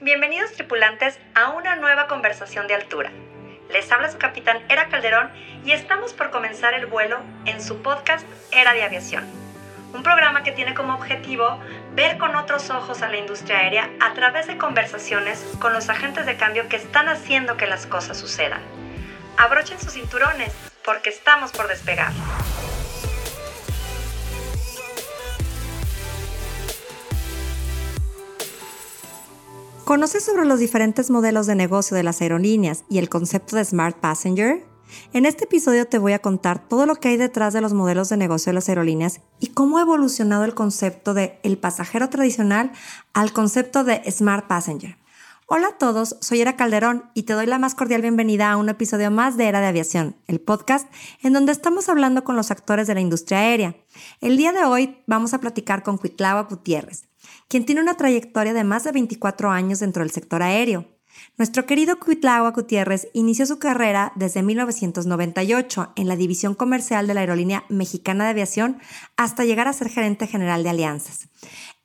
Bienvenidos tripulantes a una nueva conversación de altura. Les habla su capitán Era Calderón y estamos por comenzar el vuelo en su podcast Era de Aviación. Un programa que tiene como objetivo ver con otros ojos a la industria aérea a través de conversaciones con los agentes de cambio que están haciendo que las cosas sucedan. Abrochen sus cinturones porque estamos por despegar. ¿Conoces sobre los diferentes modelos de negocio de las aerolíneas y el concepto de Smart Passenger? En este episodio te voy a contar todo lo que hay detrás de los modelos de negocio de las aerolíneas y cómo ha evolucionado el concepto de el pasajero tradicional al concepto de Smart Passenger. Hola a todos, soy Era Calderón y te doy la más cordial bienvenida a un episodio más de Era de Aviación, el podcast en donde estamos hablando con los actores de la industria aérea. El día de hoy vamos a platicar con Cuitlava Gutiérrez, quien tiene una trayectoria de más de 24 años dentro del sector aéreo. Nuestro querido Cuitlagua Gutiérrez inició su carrera desde 1998 en la división comercial de la aerolínea mexicana de aviación hasta llegar a ser gerente general de alianzas.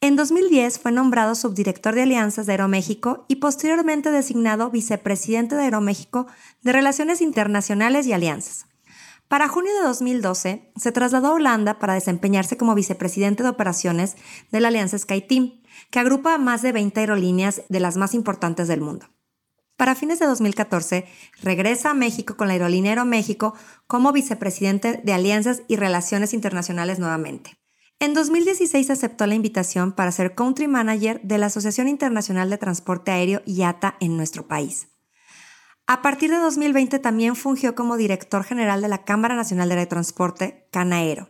En 2010 fue nombrado subdirector de alianzas de Aeroméxico y posteriormente designado vicepresidente de Aeroméxico de Relaciones Internacionales y Alianzas. Para junio de 2012, se trasladó a Holanda para desempeñarse como vicepresidente de operaciones de la alianza SkyTeam, que agrupa a más de 20 aerolíneas de las más importantes del mundo. Para fines de 2014, regresa a México con la aerolínea Aeroméxico como vicepresidente de Alianzas y Relaciones Internacionales nuevamente. En 2016 aceptó la invitación para ser country manager de la Asociación Internacional de Transporte Aéreo IATA en nuestro país. A partir de 2020 también fungió como director general de la Cámara Nacional de Transporte, Canaero.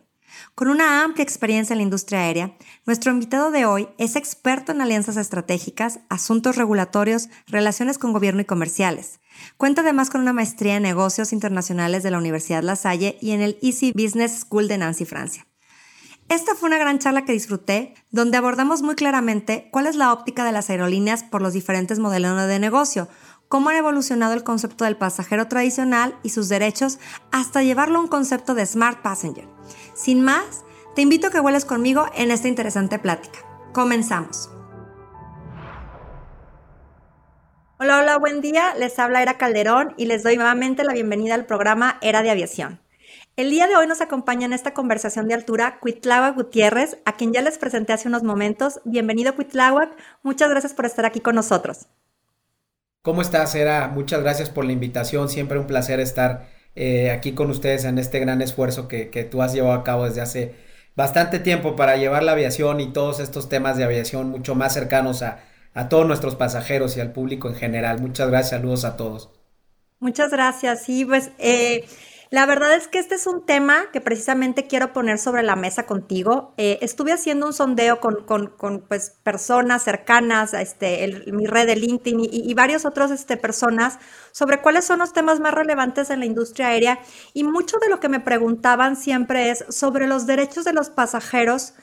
Con una amplia experiencia en la industria aérea, nuestro invitado de hoy es experto en alianzas estratégicas, asuntos regulatorios, relaciones con gobierno y comerciales. Cuenta además con una maestría en negocios internacionales de la Universidad La Salle y en el Easy Business School de Nancy, Francia. Esta fue una gran charla que disfruté, donde abordamos muy claramente cuál es la óptica de las aerolíneas por los diferentes modelos de negocio, cómo ha evolucionado el concepto del pasajero tradicional y sus derechos hasta llevarlo a un concepto de Smart Passenger. Sin más, te invito a que vueles conmigo en esta interesante plática. Comenzamos. Hola, hola, buen día. Les habla Era Calderón y les doy nuevamente la bienvenida al programa Era de Aviación. El día de hoy nos acompaña en esta conversación de altura Cuitláhuac Gutiérrez, a quien ya les presenté hace unos momentos. Bienvenido, Cuitláhuac. Muchas gracias por estar aquí con nosotros. ¿Cómo estás, Era? Muchas gracias por la invitación. Siempre un placer estar eh, aquí con ustedes en este gran esfuerzo que, tú has llevado a cabo desde hace bastante tiempo para llevar la aviación y todos estos temas de aviación mucho más cercanos a, todos nuestros pasajeros y al público en general. Muchas gracias, saludos a todos. Muchas gracias. Sí, pues eh, la verdad es que este es un tema que precisamente quiero poner sobre la mesa contigo. Eh, estuve haciendo un sondeo con, pues, personas cercanas este, mi red de LinkedIn y, varias otras este, personas sobre cuáles son los temas más relevantes en la industria aérea y mucho de lo que me preguntaban siempre es sobre los derechos de los pasajeros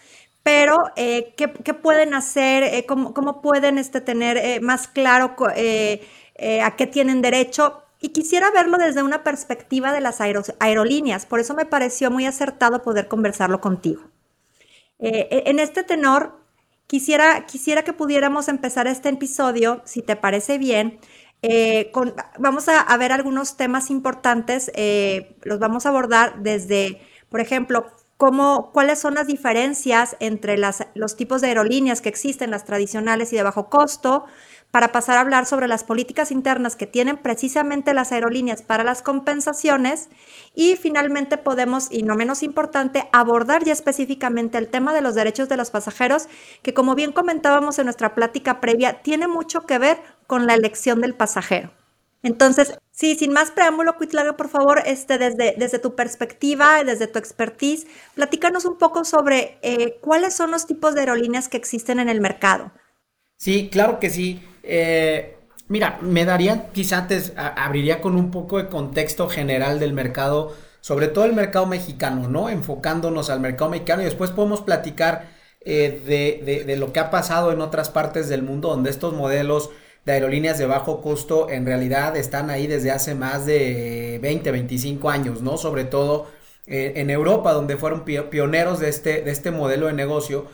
pero eh, ¿qué, pueden hacer, eh, cómo, pueden este, tener más claro a qué tienen derecho. Y quisiera verlo desde una perspectiva de las aerolíneas, por eso me pareció muy acertado poder conversarlo contigo. Eh, e, en este tenor, quisiera, quisiera que pudiéramos empezar este episodio, si te parece bien, eh, vamos a, ver algunos temas importantes, eh, los vamos a abordar desde, por ejemplo, cómo, cuáles son las diferencias entre las, los tipos de aerolíneas que existen, las tradicionales y de bajo costo, para pasar a hablar sobre las políticas internas que tienen precisamente las aerolíneas para las compensaciones y finalmente podemos, y no menos importante, abordar ya específicamente el tema de los derechos de los pasajeros, que como bien comentábamos en nuestra plática previa, tiene mucho que ver con la elección del pasajero. Entonces, sí, sin más preámbulo, Cuitlaga, por favor, este, desde, desde tu perspectiva, desde tu expertise, platícanos un poco sobre eh, cuáles son los tipos de aerolíneas que existen en el mercado. Sí, claro que sí. Eh, mira, me daría, quizá antes abriría con un poco de contexto general del mercado, sobre todo el mercado mexicano, ¿no? Enfocándonos al mercado mexicano y después podemos platicar eh, de, de, lo que ha pasado en otras partes del mundo donde estos modelos de aerolíneas de bajo costo en realidad están ahí desde hace más de 20, 25 años, ¿no? Sobre todo eh, en Europa, donde fueron pioneros de este, de este modelo de negocio,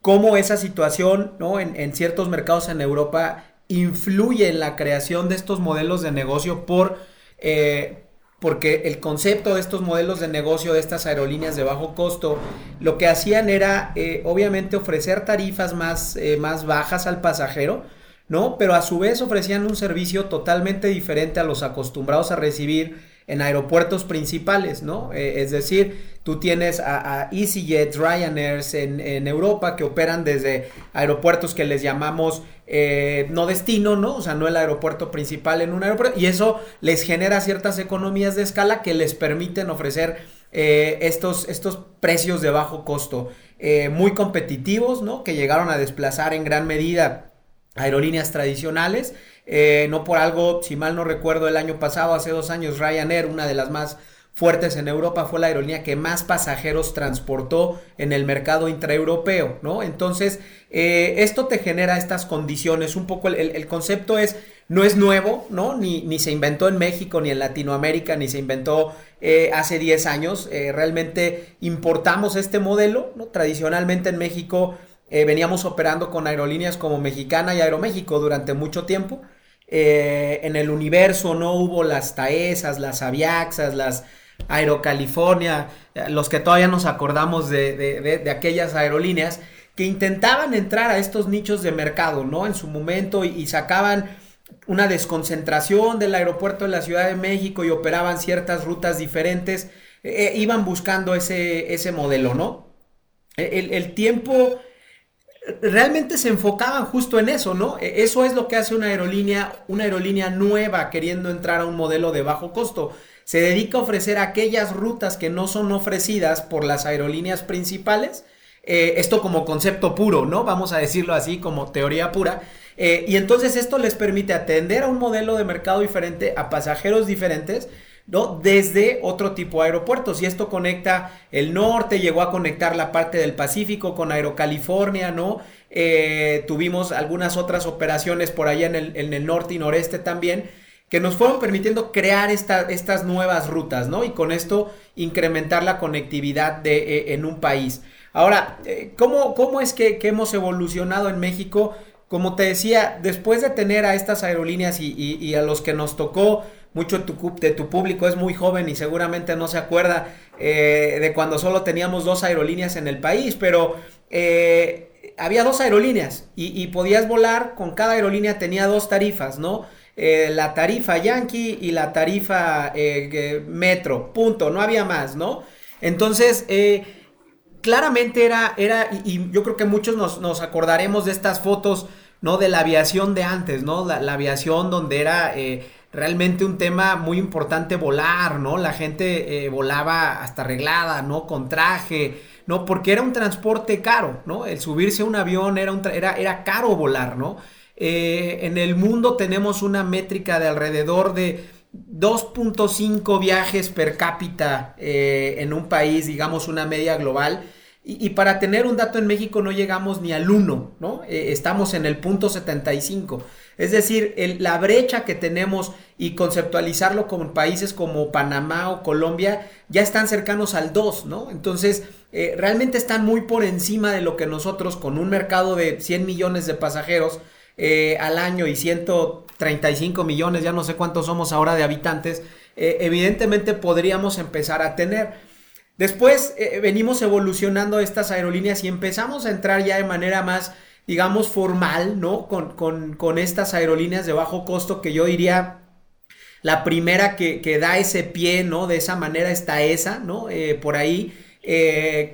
cómo esa situación, ¿no? En ciertos mercados en Europa influye en la creación de estos modelos de negocio por, eh, porque el concepto de estos modelos de negocio de estas aerolíneas de bajo costo, lo que hacían era eh, obviamente ofrecer tarifas más, eh, más bajas al pasajero, ¿no? Pero a su vez ofrecían un servicio totalmente diferente a los acostumbrados a recibir en aeropuertos principales, ¿no? es decir, Tú tienes a, EasyJet, Ryanair en, Europa que operan desde aeropuertos que les llamamos eh, no destino, ¿no? O sea, no el aeropuerto principal en un aeropuerto. Y eso les genera ciertas economías de escala que les permiten ofrecer eh, estos, estos precios de bajo costo eh, muy competitivos, ¿no? Que llegaron a desplazar en gran medida aerolíneas tradicionales. No por algo, si mal no recuerdo, el año pasado, hace dos años, Ryanair, una de las más fuertes en Europa, fue la aerolínea que más pasajeros transportó en el mercado intraeuropeo, ¿no? Entonces, eh, esto te genera estas condiciones, un poco el, concepto es, no es nuevo, ¿no? Ni, ni, se inventó en México, ni en Latinoamérica, ni se inventó eh, hace 10 años, eh, realmente importamos este modelo, ¿no? Tradicionalmente en México veníamos operando con aerolíneas como Mexicana y Aeroméxico durante mucho tiempo, en el universo no hubo las TAESAS, las Aviaxas, las Aerocalifornia, los que todavía nos acordamos de, aquellas aerolíneas que intentaban entrar a estos nichos de mercado, ¿no? En su momento y, sacaban una desconcentración del aeropuerto de la Ciudad de México y operaban ciertas rutas diferentes, eh, iban buscando ese, ese modelo, ¿no? E, el, tiempo realmente se enfocaban justo en eso, ¿no? E, eso es lo que hace una aerolínea, una aerolínea nueva queriendo entrar a un modelo de bajo costo se dedica a ofrecer aquellas rutas que no son ofrecidas por las aerolíneas principales. Eh, esto como concepto puro, ¿no? Vamos a decirlo así como teoría pura. Eh, y entonces esto les permite atender a un modelo de mercado diferente, a pasajeros diferentes, ¿no? Desde otro tipo de aeropuertos. Y esto conecta el norte, llegó a conectar la parte del Pacífico con Aerocalifornia, ¿no? Eh, tuvimos algunas otras operaciones por allá en el, en el norte y noreste también que nos fueron permitiendo crear estas nuevas rutas, ¿no? Y con esto incrementar la conectividad de, eh, en un país. Ahora, eh, ¿cómo, ¿cómo, es que, hemos evolucionado en México? Como te decía, después de tener a estas aerolíneas y, a los que nos tocó, mucho de tu, de tu, público es muy joven y seguramente no se acuerda eh, de cuando solo teníamos dos aerolíneas en el país, pero había dos aerolíneas y, podías volar, con cada aerolínea tenía dos tarifas, ¿no? Eh, la tarifa Yankee y la tarifa eh, Metro, punto, no había más, ¿no? Entonces, eh, claramente era, era y, yo creo que muchos nos, acordaremos de estas fotos, ¿no? De la aviación de antes, ¿no? La, aviación donde era realmente un tema muy importante volar, ¿no? La gente volaba hasta arreglada, ¿no? Con traje, ¿no? Porque era un transporte caro, ¿no? El subirse a un avión era, un era, era caro volar, ¿no? Eh, en el mundo tenemos una métrica de alrededor de 2.5 viajes per cápita eh, en un país, digamos una media global. Y, para tener un dato en México no llegamos ni al 1, ¿no? Eh, estamos en el punto 75. Es decir, la brecha que tenemos y conceptualizarlo con países como Panamá o Colombia ya están cercanos al 2, ¿no? Entonces, realmente están muy por encima de lo que nosotros con un mercado de 100 millones de pasajeros eh, al año y 135 millones, ya no sé cuántos somos ahora de habitantes, eh, evidentemente podríamos empezar a tener. Después eh, venimos evolucionando estas aerolíneas y empezamos a entrar ya de manera más, digamos, formal, ¿no? Con, con, estas aerolíneas de bajo costo que yo diría, la primera que, que, da ese pie, ¿no? De esa manera está esa, ¿no? por ahí,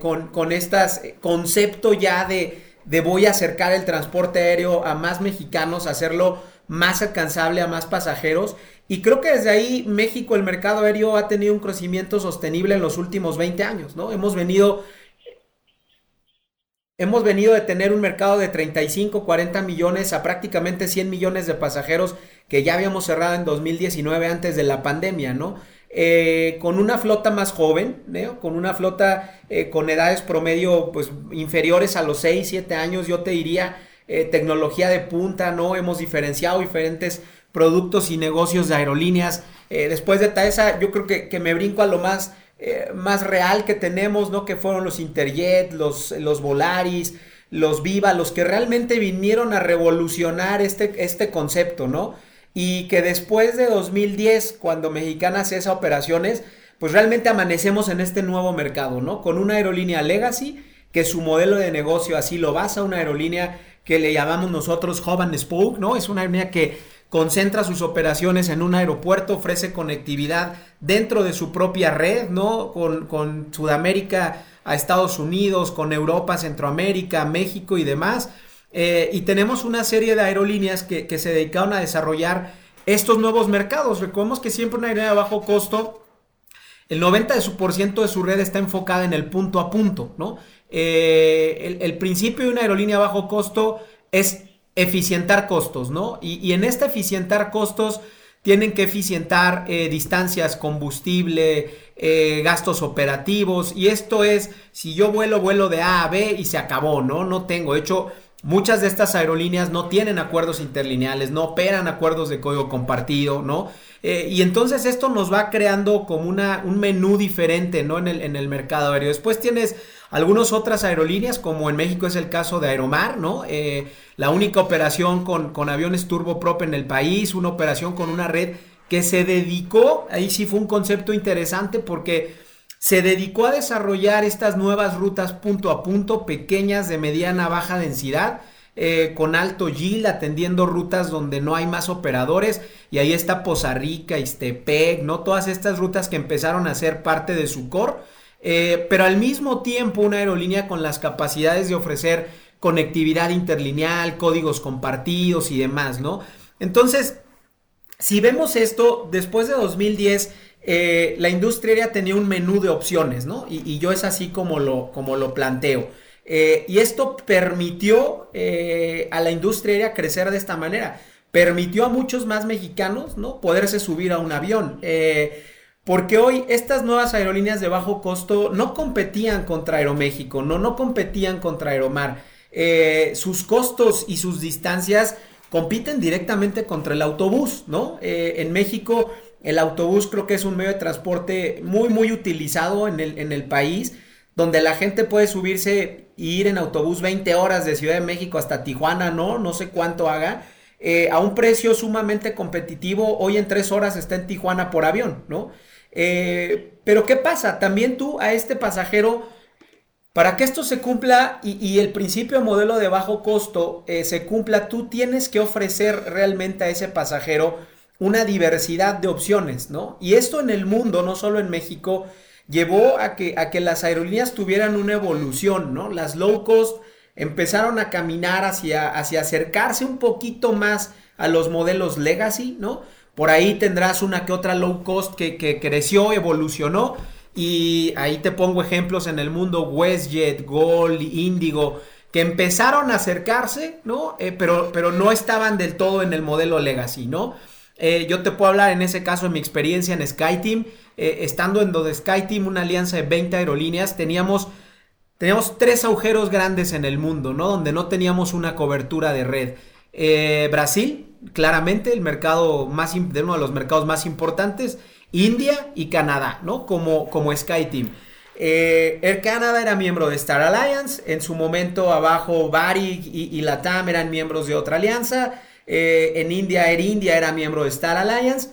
con, con estas concepto ya de de voy a acercar el transporte aéreo a más mexicanos, hacerlo más alcanzable a más pasajeros. Y creo que desde ahí México, el mercado aéreo ha tenido un crecimiento sostenible en los últimos 20 años, ¿no? Hemos venido, hemos venido de tener un mercado de 35, 40 millones a prácticamente 100 millones de pasajeros que ya habíamos cerrado en 2019 antes de la pandemia, ¿no? Eh, con una flota más joven, con una flota eh, con edades promedio pues, inferiores a los 6, 7 años, yo te diría eh, tecnología de punta, ¿no? Hemos diferenciado diferentes productos y negocios de aerolíneas. después de Taesa, yo creo que, me brinco a lo más, más real que tenemos, ¿no? Que fueron los Interjet, los, los Volaris, los Viva, los que realmente vinieron a revolucionar este, este concepto, ¿no? Y que después de 2010, cuando Mexicana hace esas operaciones, pues realmente amanecemos en este nuevo mercado, ¿no? Con una aerolínea legacy, que su modelo de negocio así lo basa, una aerolínea que le llamamos nosotros and Spoke, ¿no? Es una aerolínea que concentra sus operaciones en un aeropuerto, ofrece conectividad dentro de su propia red, ¿no? Con, con Sudamérica a Estados Unidos, con Europa, Centroamérica, México y demás. Eh, y tenemos una serie de aerolíneas que, se dedicaron a desarrollar estos nuevos mercados. Recordemos que siempre una aerolínea de bajo costo, el 90% de su red está enfocada en el punto a punto, ¿no? Eh, el, principio de una aerolínea de bajo costo es eficientar costos, ¿no? Y, en este eficientar costos tienen que eficientar eh, distancias, combustible, eh, gastos operativos. Y esto es, si yo vuelo, vuelo de A a B y se acabó, ¿no? No tengo. De hecho, muchas de estas aerolíneas no tienen acuerdos interlineales, no operan acuerdos de código compartido, ¿no? Eh, y entonces esto nos va creando como una, un menú diferente, ¿no? En el, en el mercado aéreo. Después tienes algunas otras aerolíneas, como en México es el caso de Aeromar, ¿no? Eh, la única operación con, con aviones turboprop en el país, una operación con una red que se dedicó, ahí sí fue un concepto interesante porque se dedicó a desarrollar estas nuevas rutas punto a punto, pequeñas, de mediana, baja densidad, eh, con alto yield, atendiendo rutas donde no hay más operadores. Y ahí está Poza Rica, Istepec, ¿no? Todas estas rutas que empezaron a ser parte de su core eh, pero al mismo tiempo una aerolínea con las capacidades de ofrecer conectividad interlineal, códigos compartidos y demás, ¿no? Entonces, si vemos esto, después de 2010, eh, la industria aérea tenía un menú de opciones, ¿no? Y, yo es así como lo, planteo. Eh, y esto permitió a la industria aérea crecer de esta manera. Permitió a muchos más mexicanos, ¿no? Poderse subir a un avión. Porque hoy estas nuevas aerolíneas de bajo costo no competían contra Aeroméxico, no, no competían contra Aeromar. Eh, sus costos y sus distancias compiten directamente contra el autobús, ¿no? Eh, en México el autobús creo que es un medio de transporte muy, muy utilizado en el, en el país, donde la gente puede subirse e ir en autobús 20 horas de Ciudad de México hasta Tijuana, ¿no? No sé cuánto haga. Eh, a un precio sumamente competitivo, hoy en 3 horas está en Tijuana por avión, ¿no? Eh, pero ¿qué pasa? También tú a este pasajero, para que esto se cumpla y, el principio modelo de bajo costo eh, se cumpla, tú tienes que ofrecer realmente a ese pasajero una diversidad de opciones, ¿no? Y esto en el mundo, no solo en México, llevó a que, a que las aerolíneas tuvieran una evolución, ¿no? Las low cost empezaron a caminar hacia, hacia acercarse un poquito más a los modelos legacy, ¿no? Por ahí tendrás una que otra low cost que, creció, evolucionó. Y ahí te pongo ejemplos en el mundo WestJet, Gold, Indigo, que empezaron a acercarse, ¿no? Eh, pero, pero no estaban del todo en el modelo legacy, ¿no? Eh, yo te puedo hablar en ese caso de mi experiencia en SkyTeam. Eh, estando en donde SkyTeam, una alianza de 20 aerolíneas, teníamos, teníamos tres agujeros grandes en el mundo, ¿no? Donde no teníamos una cobertura de red. Brasil, claramente el mercado más, de uno de los mercados más importantes, India y Canadá, ¿no? Como, como SkyTeam. Eh, Air Canada era miembro de Star Alliance, en su momento abajo Varig y, Latam eran miembros de otra alianza, eh, en India Air India era miembro de Star Alliance.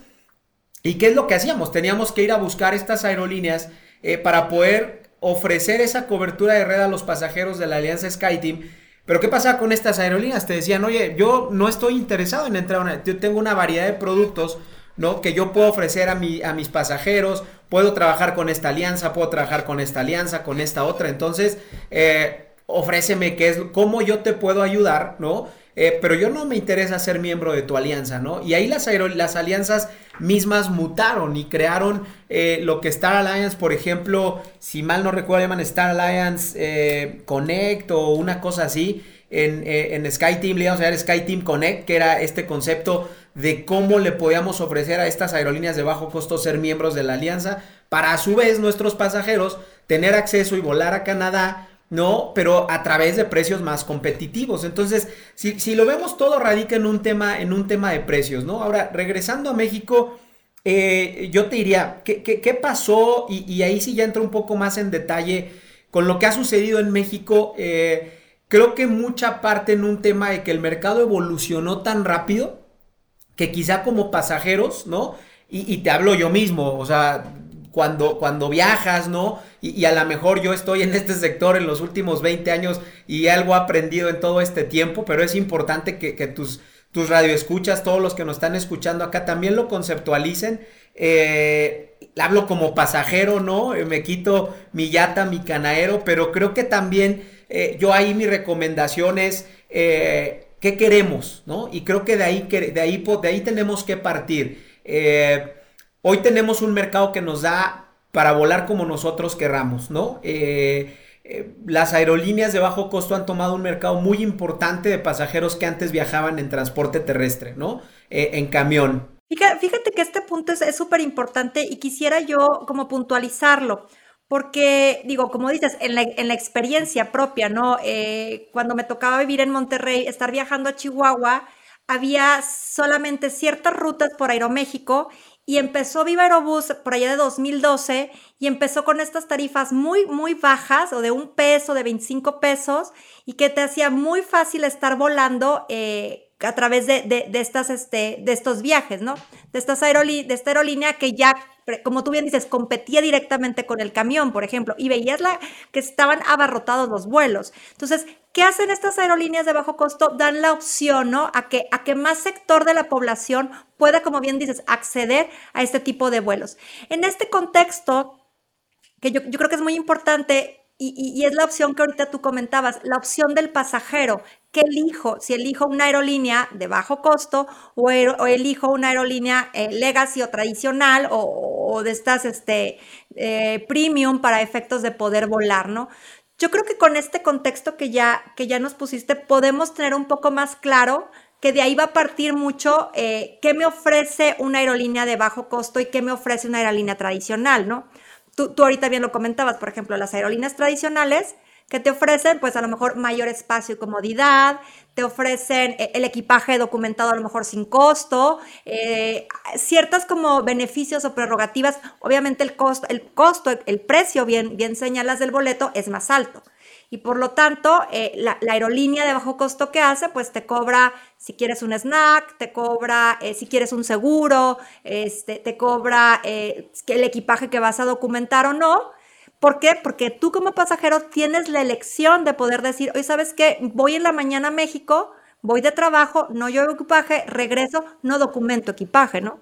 ¿Y qué es lo que hacíamos? Teníamos que ir a buscar estas aerolíneas eh, para poder ofrecer esa cobertura de red a los pasajeros de la alianza SkyTeam pero ¿qué pasa con estas aerolíneas? Te decían, oye, yo no estoy interesado en entrar a una... Yo tengo una variedad de productos, ¿no? Que yo puedo ofrecer a, mi, a mis pasajeros, puedo trabajar con esta alianza, puedo trabajar con esta alianza, con esta otra. Entonces, eh, ofréceme qué es, cómo yo te puedo ayudar, ¿no? Eh, pero yo no me interesa ser miembro de tu alianza, ¿no? Y ahí las, alianzas mismas mutaron y crearon eh, lo que Star Alliance, por ejemplo, si mal no recuerdo, llaman Star Alliance eh, Connect o una cosa así. En, en SkyTeam le íbamos a llamar SkyTeam Connect, que era este concepto de cómo le podíamos ofrecer a estas aerolíneas de bajo costo ser miembros de la alianza, para a su vez nuestros pasajeros tener acceso y volar a Canadá ¿no? Pero a través de precios más competitivos. Entonces, si, lo vemos, todo radica en un tema, en un tema de precios, ¿no? Ahora, regresando a México, eh, yo te diría, ¿qué, pasó? Y, ahí sí ya entro un poco más en detalle con lo que ha sucedido en México. Eh, creo que mucha parte en un tema de que el mercado evolucionó tan rápido que quizá como pasajeros, ¿no? Y, te hablo yo mismo, o sea, cuando, cuando viajas, ¿no? Y, a lo mejor yo estoy en este sector en los últimos 20 años y algo he aprendido en todo este tiempo, pero es importante que, tus, tus radioescuchas, todos los que nos están escuchando acá, también lo conceptualicen. Eh, hablo como pasajero, ¿no? Eh, me quito mi yata, mi canaero, pero creo que también eh, yo ahí mi recomendación es eh, qué queremos, ¿no? Y creo que de ahí, de ahí, de ahí tenemos que partir. Hoy tenemos un mercado que nos da para volar como nosotros querramos, ¿no? las aerolíneas de bajo costo han tomado un mercado muy importante de pasajeros que antes viajaban en transporte terrestre, ¿no? en camión. Fíjate, que este punto es súper importante y quisiera yo como puntualizarlo. Porque, digo, como dices, en la, en la experiencia propia, ¿no? Eh, cuando me tocaba vivir en Monterrey, estar viajando a Chihuahua, había solamente ciertas rutas por Aeroméxico y empezó Viva Aerobús por allá de 2012 y empezó con estas tarifas muy, muy bajas o de un peso, de 25 pesos y que te hacía muy fácil estar volando eh, a través de, estas, este, de estos viajes, ¿no? De, estas de esta aerolínea que ya, como tú bien dices, competía directamente con el camión, por ejemplo, y veías la, que estaban abarrotados los vuelos. Entonces, ¿qué hacen estas aerolíneas de bajo costo? Dan la opción, ¿no? A que, a que más sector de la población pueda, como bien dices, acceder a este tipo de vuelos. En este contexto, que yo, yo creo que es muy importante y, es la opción que ahorita tú comentabas, la opción del pasajero. ¿Qué elijo? Si elijo una aerolínea de bajo costo o, elijo una aerolínea eh, legacy o tradicional o, de estas este, eh, premium para efectos de poder volar, ¿no? Yo creo que con este contexto que ya, que ya nos pusiste podemos tener un poco más claro que de ahí va a partir mucho eh, qué me ofrece una aerolínea de bajo costo y qué me ofrece una aerolínea tradicional, ¿no? Tú, ahorita bien lo comentabas, por ejemplo, las aerolíneas tradicionales que te ofrecen, pues a lo mejor mayor espacio y comodidad, te ofrecen eh, el equipaje documentado a lo mejor sin costo, eh, ciertas como beneficios o prerrogativas. Obviamente el costo, el costo, el precio, bien, bien señalas del boleto, es más alto y por lo tanto eh, la, aerolínea de bajo costo que hace pues te cobra si quieres un snack, te cobra eh, si quieres un seguro, este, te cobra eh, el equipaje que vas a documentar o no. ¿Por qué? Porque tú como pasajero tienes la elección de poder decir, hoy sabes qué, voy en la mañana a México, voy de trabajo, no llevo equipaje, regreso, no documento equipaje, ¿no?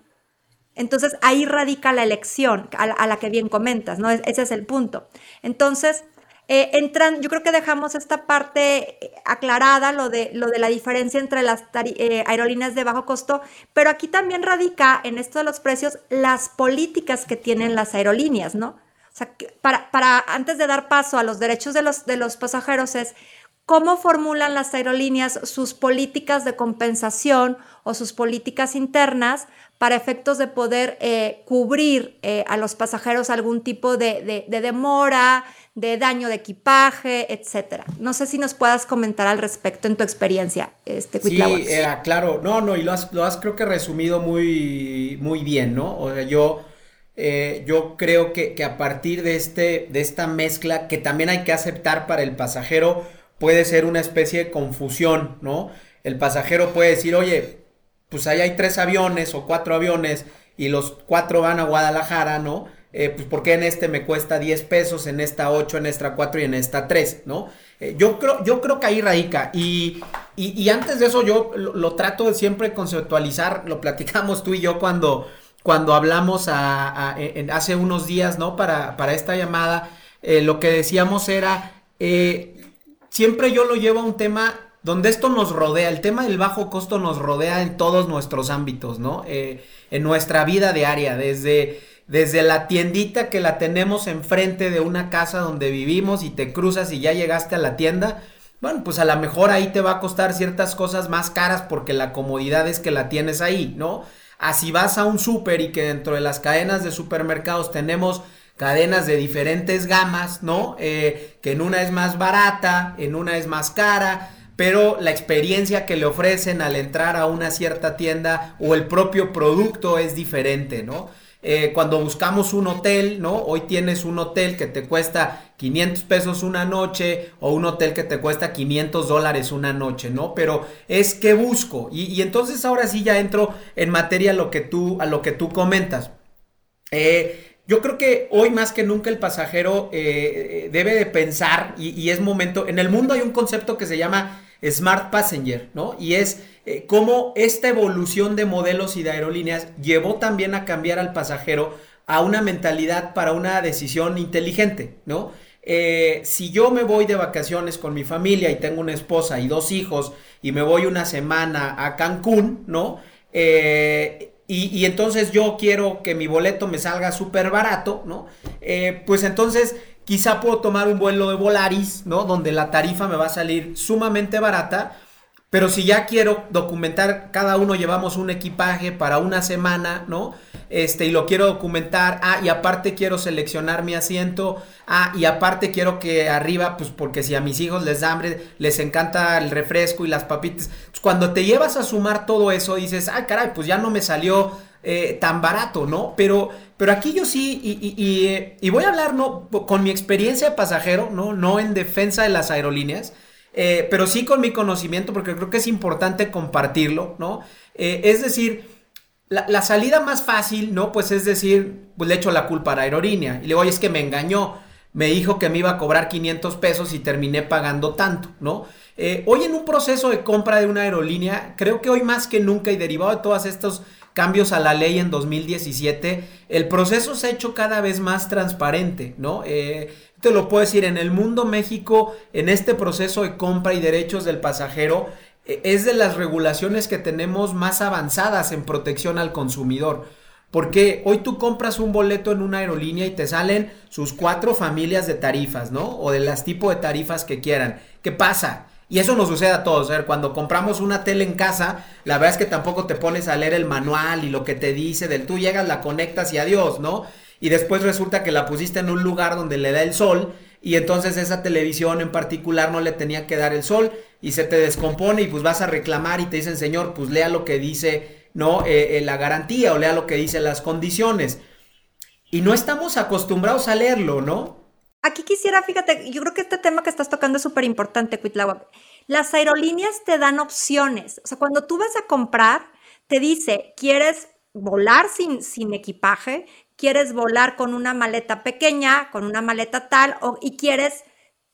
Entonces ahí radica la elección a la, que bien comentas, ¿no? Ese es el punto. Entonces, eh, entran, yo creo que dejamos esta parte eh, aclarada, lo de, lo de la diferencia entre las eh, aerolíneas de bajo costo, pero aquí también radica en esto de los precios las políticas que tienen las aerolíneas, ¿no? O sea, para, para antes de dar paso a los derechos de los, de los pasajeros es cómo formulan las aerolíneas sus políticas de compensación o sus políticas internas para efectos de poder cubrir a los pasajeros algún tipo de, de demora, de daño de equipaje, etcétera. No sé si nos puedas comentar al respecto en tu experiencia, este Sí, eh, claro, no, no, y lo has, lo has creo que resumido muy, muy bien, ¿no? O sea, yo, eh, yo creo que, que, a partir de, este, de esta mezcla que también hay que aceptar para el pasajero, puede ser una especie de confusión, ¿no? El pasajero puede decir, oye, pues ahí hay tres aviones o cuatro aviones y los cuatro van a Guadalajara, ¿no? eh, pues porque en este me cuesta 10 pesos, en esta 8, en esta 4 y en esta 3, ¿no? Eh, yo, creo, yo creo que ahí radica. Y, y, antes de eso yo lo, trato de siempre conceptualizar, lo platicamos tú y yo cuando, cuando hablamos hace unos días, ¿no? Para, para esta llamada, eh, lo que decíamos era, siempre yo lo llevo a un tema donde esto nos rodea, el tema del bajo costo nos rodea en todos nuestros ámbitos, ¿no? en nuestra vida diaria, desde desde la tiendita que la tenemos enfrente de una casa donde vivimos y te cruzas y ya llegaste a la tienda, bueno, pues a lo mejor ahí te va a costar ciertas cosas más caras porque la comodidad es que la tienes ahí, ¿no? Así vas a un súper y que dentro de las cadenas de supermercados tenemos cadenas de diferentes gamas, ¿no? Eh, que en una es más barata, en una es más cara, pero la experiencia que le ofrecen al entrar a una cierta tienda o el propio producto es diferente, ¿no? Eh, cuando buscamos un hotel, ¿no? Hoy tienes un hotel que te cuesta 500 pesos una noche o un hotel que te cuesta 500 dólares una noche, ¿no? Pero es que busco. Y, entonces ahora sí ya entro en materia a lo que tú, a lo que tú comentas. Eh, yo creo que hoy más que nunca el pasajero eh, debe de pensar y, es momento, en el mundo hay un concepto que se llama Smart Passenger, ¿no? Y es eh, cómo esta evolución de modelos y de aerolíneas llevó también a cambiar al pasajero a una mentalidad para una decisión inteligente, ¿no? Eh, si yo me voy de vacaciones con mi familia y tengo una esposa y dos hijos y me voy una semana a Cancún, ¿no? y, entonces yo quiero que mi boleto me salga súper barato, ¿no? Eh, pues entonces quizá puedo tomar un vuelo de Volaris, ¿no? Donde la tarifa me va a salir sumamente barata. Pero si ya quiero documentar, cada uno llevamos un equipaje para una semana, ¿no? este, y lo quiero documentar, ah, y aparte quiero seleccionar mi asiento, ah, y aparte quiero que arriba, pues porque si a mis hijos les da hambre, les encanta el refresco y las papitas, pues, cuando te llevas a sumar todo eso, dices, ah, caray, pues ya no me salió eh, tan barato, ¿no? Pero, pero aquí yo sí, y, voy a hablar, ¿no? Con mi experiencia de pasajero, ¿no? No en defensa de las aerolíneas, eh, pero sí con mi conocimiento, porque creo que es importante compartirlo, ¿no? Eh, es decir, la, salida más fácil, ¿no? Pues es decir, pues le echo la culpa a la aerolínea. Y le digo, oye, es que me engañó. Me dijo que me iba a cobrar 500 pesos y terminé pagando tanto, ¿no? Eh, hoy en un proceso de compra de una aerolínea, creo que hoy más que nunca y derivado de todos estos cambios a la ley en 2017, el proceso se ha hecho cada vez más transparente, ¿no? Eh, te lo puedo decir, en el mundo México, en este proceso de compra y derechos del pasajero, e, es de las regulaciones que tenemos más avanzadas en protección al consumidor. Porque hoy tú compras un boleto en una aerolínea y te salen sus cuatro familias de tarifas, ¿no? O de las tipos de tarifas que quieran. ¿Qué pasa? Y eso nos sucede a todos. ¿eh? Cuando compramos una tele en casa, la verdad es que tampoco te pones a leer el manual y lo que te dice del tú llegas, la conectas y adiós, ¿no? Y después resulta que la pusiste en un lugar donde le da el sol y entonces esa televisión en particular no le tenía que dar el sol y se te descompone y pues vas a reclamar y te dicen, señor, pues lea lo que dice, ¿no? Eh, eh, la garantía o lea lo que dice las condiciones. Y no estamos acostumbrados a leerlo, ¿no? Aquí quisiera, fíjate, yo creo que este tema que estás tocando es súper importante, Cuitlawa. Las aerolíneas te dan opciones. O sea, cuando tú vas a comprar, te dice, ¿quieres volar sin, sin equipaje? ¿Quieres volar con una maleta pequeña, con una maleta tal? O, y quieres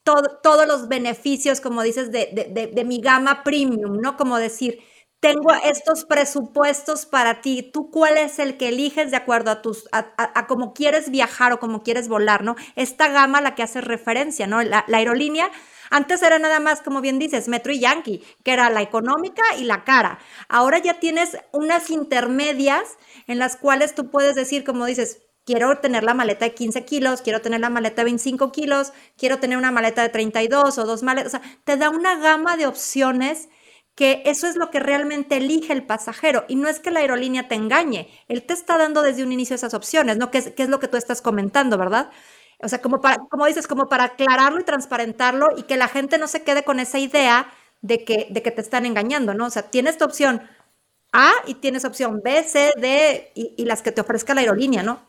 todos los beneficios, como dices, de, mi gama premium, ¿no? Como decir, tengo estos presupuestos para ti, tú cuál es el que eliges de acuerdo a tus, a, cómo quieres viajar o cómo quieres volar, ¿no? Esta gama a la que hace referencia, ¿no? La, aerolínea, antes era nada más, como bien dices, Metro y Yankee, que era la económica y la cara. Ahora ya tienes unas intermedias en las cuales tú puedes decir, como dices, quiero tener la maleta de 15 kilos, quiero tener la maleta de 25 kilos, quiero tener una maleta de 32 o dos maletas. O sea, te da una gama de opciones que eso es lo que realmente elige el pasajero. Y no es que la aerolínea te engañe, él te está dando desde un inicio esas opciones, ¿no? Que es, es lo que tú estás comentando, ¿verdad? O sea, como, como dices, como para aclararlo y transparentarlo y que la gente no se quede con esa idea de que, de que te están engañando, ¿no? O sea, tienes tu opción A y tienes opción B, C, D y, y las que te ofrezca la aerolínea, ¿no?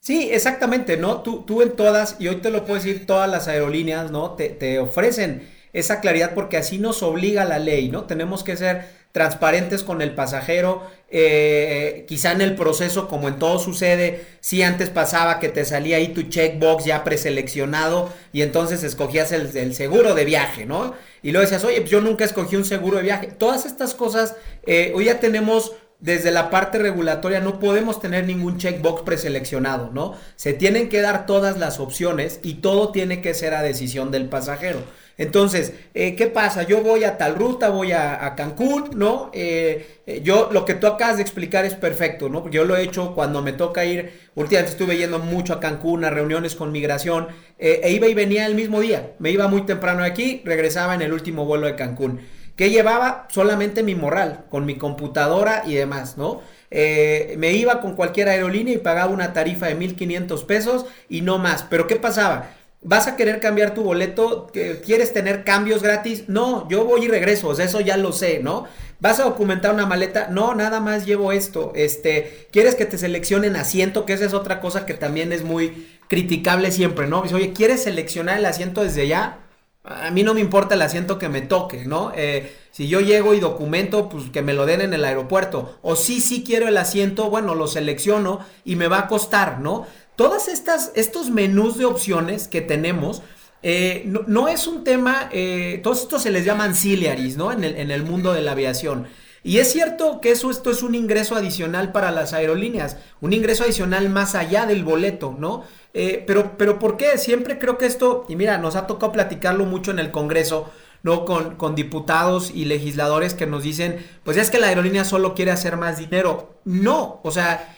Sí, exactamente, ¿no? Tú, tú en todas, y hoy te lo puedo decir, todas las aerolíneas, ¿no? Te, te ofrecen esa claridad porque así nos obliga la ley, ¿no? Tenemos que ser transparentes con el pasajero, eh, quizá en el proceso, como en todo sucede, si antes pasaba que te salía ahí tu checkbox ya preseleccionado y entonces escogías el, seguro de viaje, ¿no? Y luego decías, oye, pues yo nunca escogí un seguro de viaje. Todas estas cosas, eh, hoy ya tenemos desde la parte regulatoria no podemos tener ningún checkbox preseleccionado, ¿no? Se tienen que dar todas las opciones y todo tiene que ser a decisión del pasajero. Entonces, eh, ¿qué pasa? Yo voy a tal ruta, voy a, Cancún, ¿no? Eh, eh, yo, lo que tú acabas de explicar es perfecto, ¿no? Yo lo he hecho cuando me toca ir, últimamente estuve yendo mucho a Cancún, a reuniones con migración, e iba y venía el mismo día. Me iba muy temprano de aquí, regresaba en el último vuelo de Cancún que llevaba solamente mi morral, con mi computadora y demás, ¿no? Me iba con cualquier aerolínea y pagaba una tarifa de 1500 pesos y no más. Pero ¿qué pasaba? ¿Vas a querer cambiar tu boleto? ¿Quieres tener cambios gratis? No, yo voy y regreso, eso ya lo sé, ¿no? ¿Vas a documentar una maleta? No, nada más llevo esto. Este, ¿quieres que te seleccionen asiento? Que esa es otra cosa que también es muy criticable siempre, ¿no? Dice, oye, ¿quieres seleccionar el asiento desde ya? A mí no me importa el asiento que me toque, ¿no? Eh, si yo llego y documento, pues que me lo den en el aeropuerto. O sí, sí quiero el asiento, bueno, lo selecciono y me va a costar, ¿no? Todas estas, estos menús de opciones que tenemos, eh, no, es un tema, eh, todos estos se les llama ancillaries, ¿no? En el, en el mundo de la aviación. Y es cierto que eso, esto es un ingreso adicional para las aerolíneas, un ingreso adicional más allá del boleto, ¿no? Eh, pero, pero ¿por qué? Siempre creo que esto, y mira, nos ha tocado platicarlo mucho en el Congreso, ¿no? Con, con, diputados y legisladores que nos dicen, pues es que la aerolínea solo quiere hacer más dinero. No, o sea,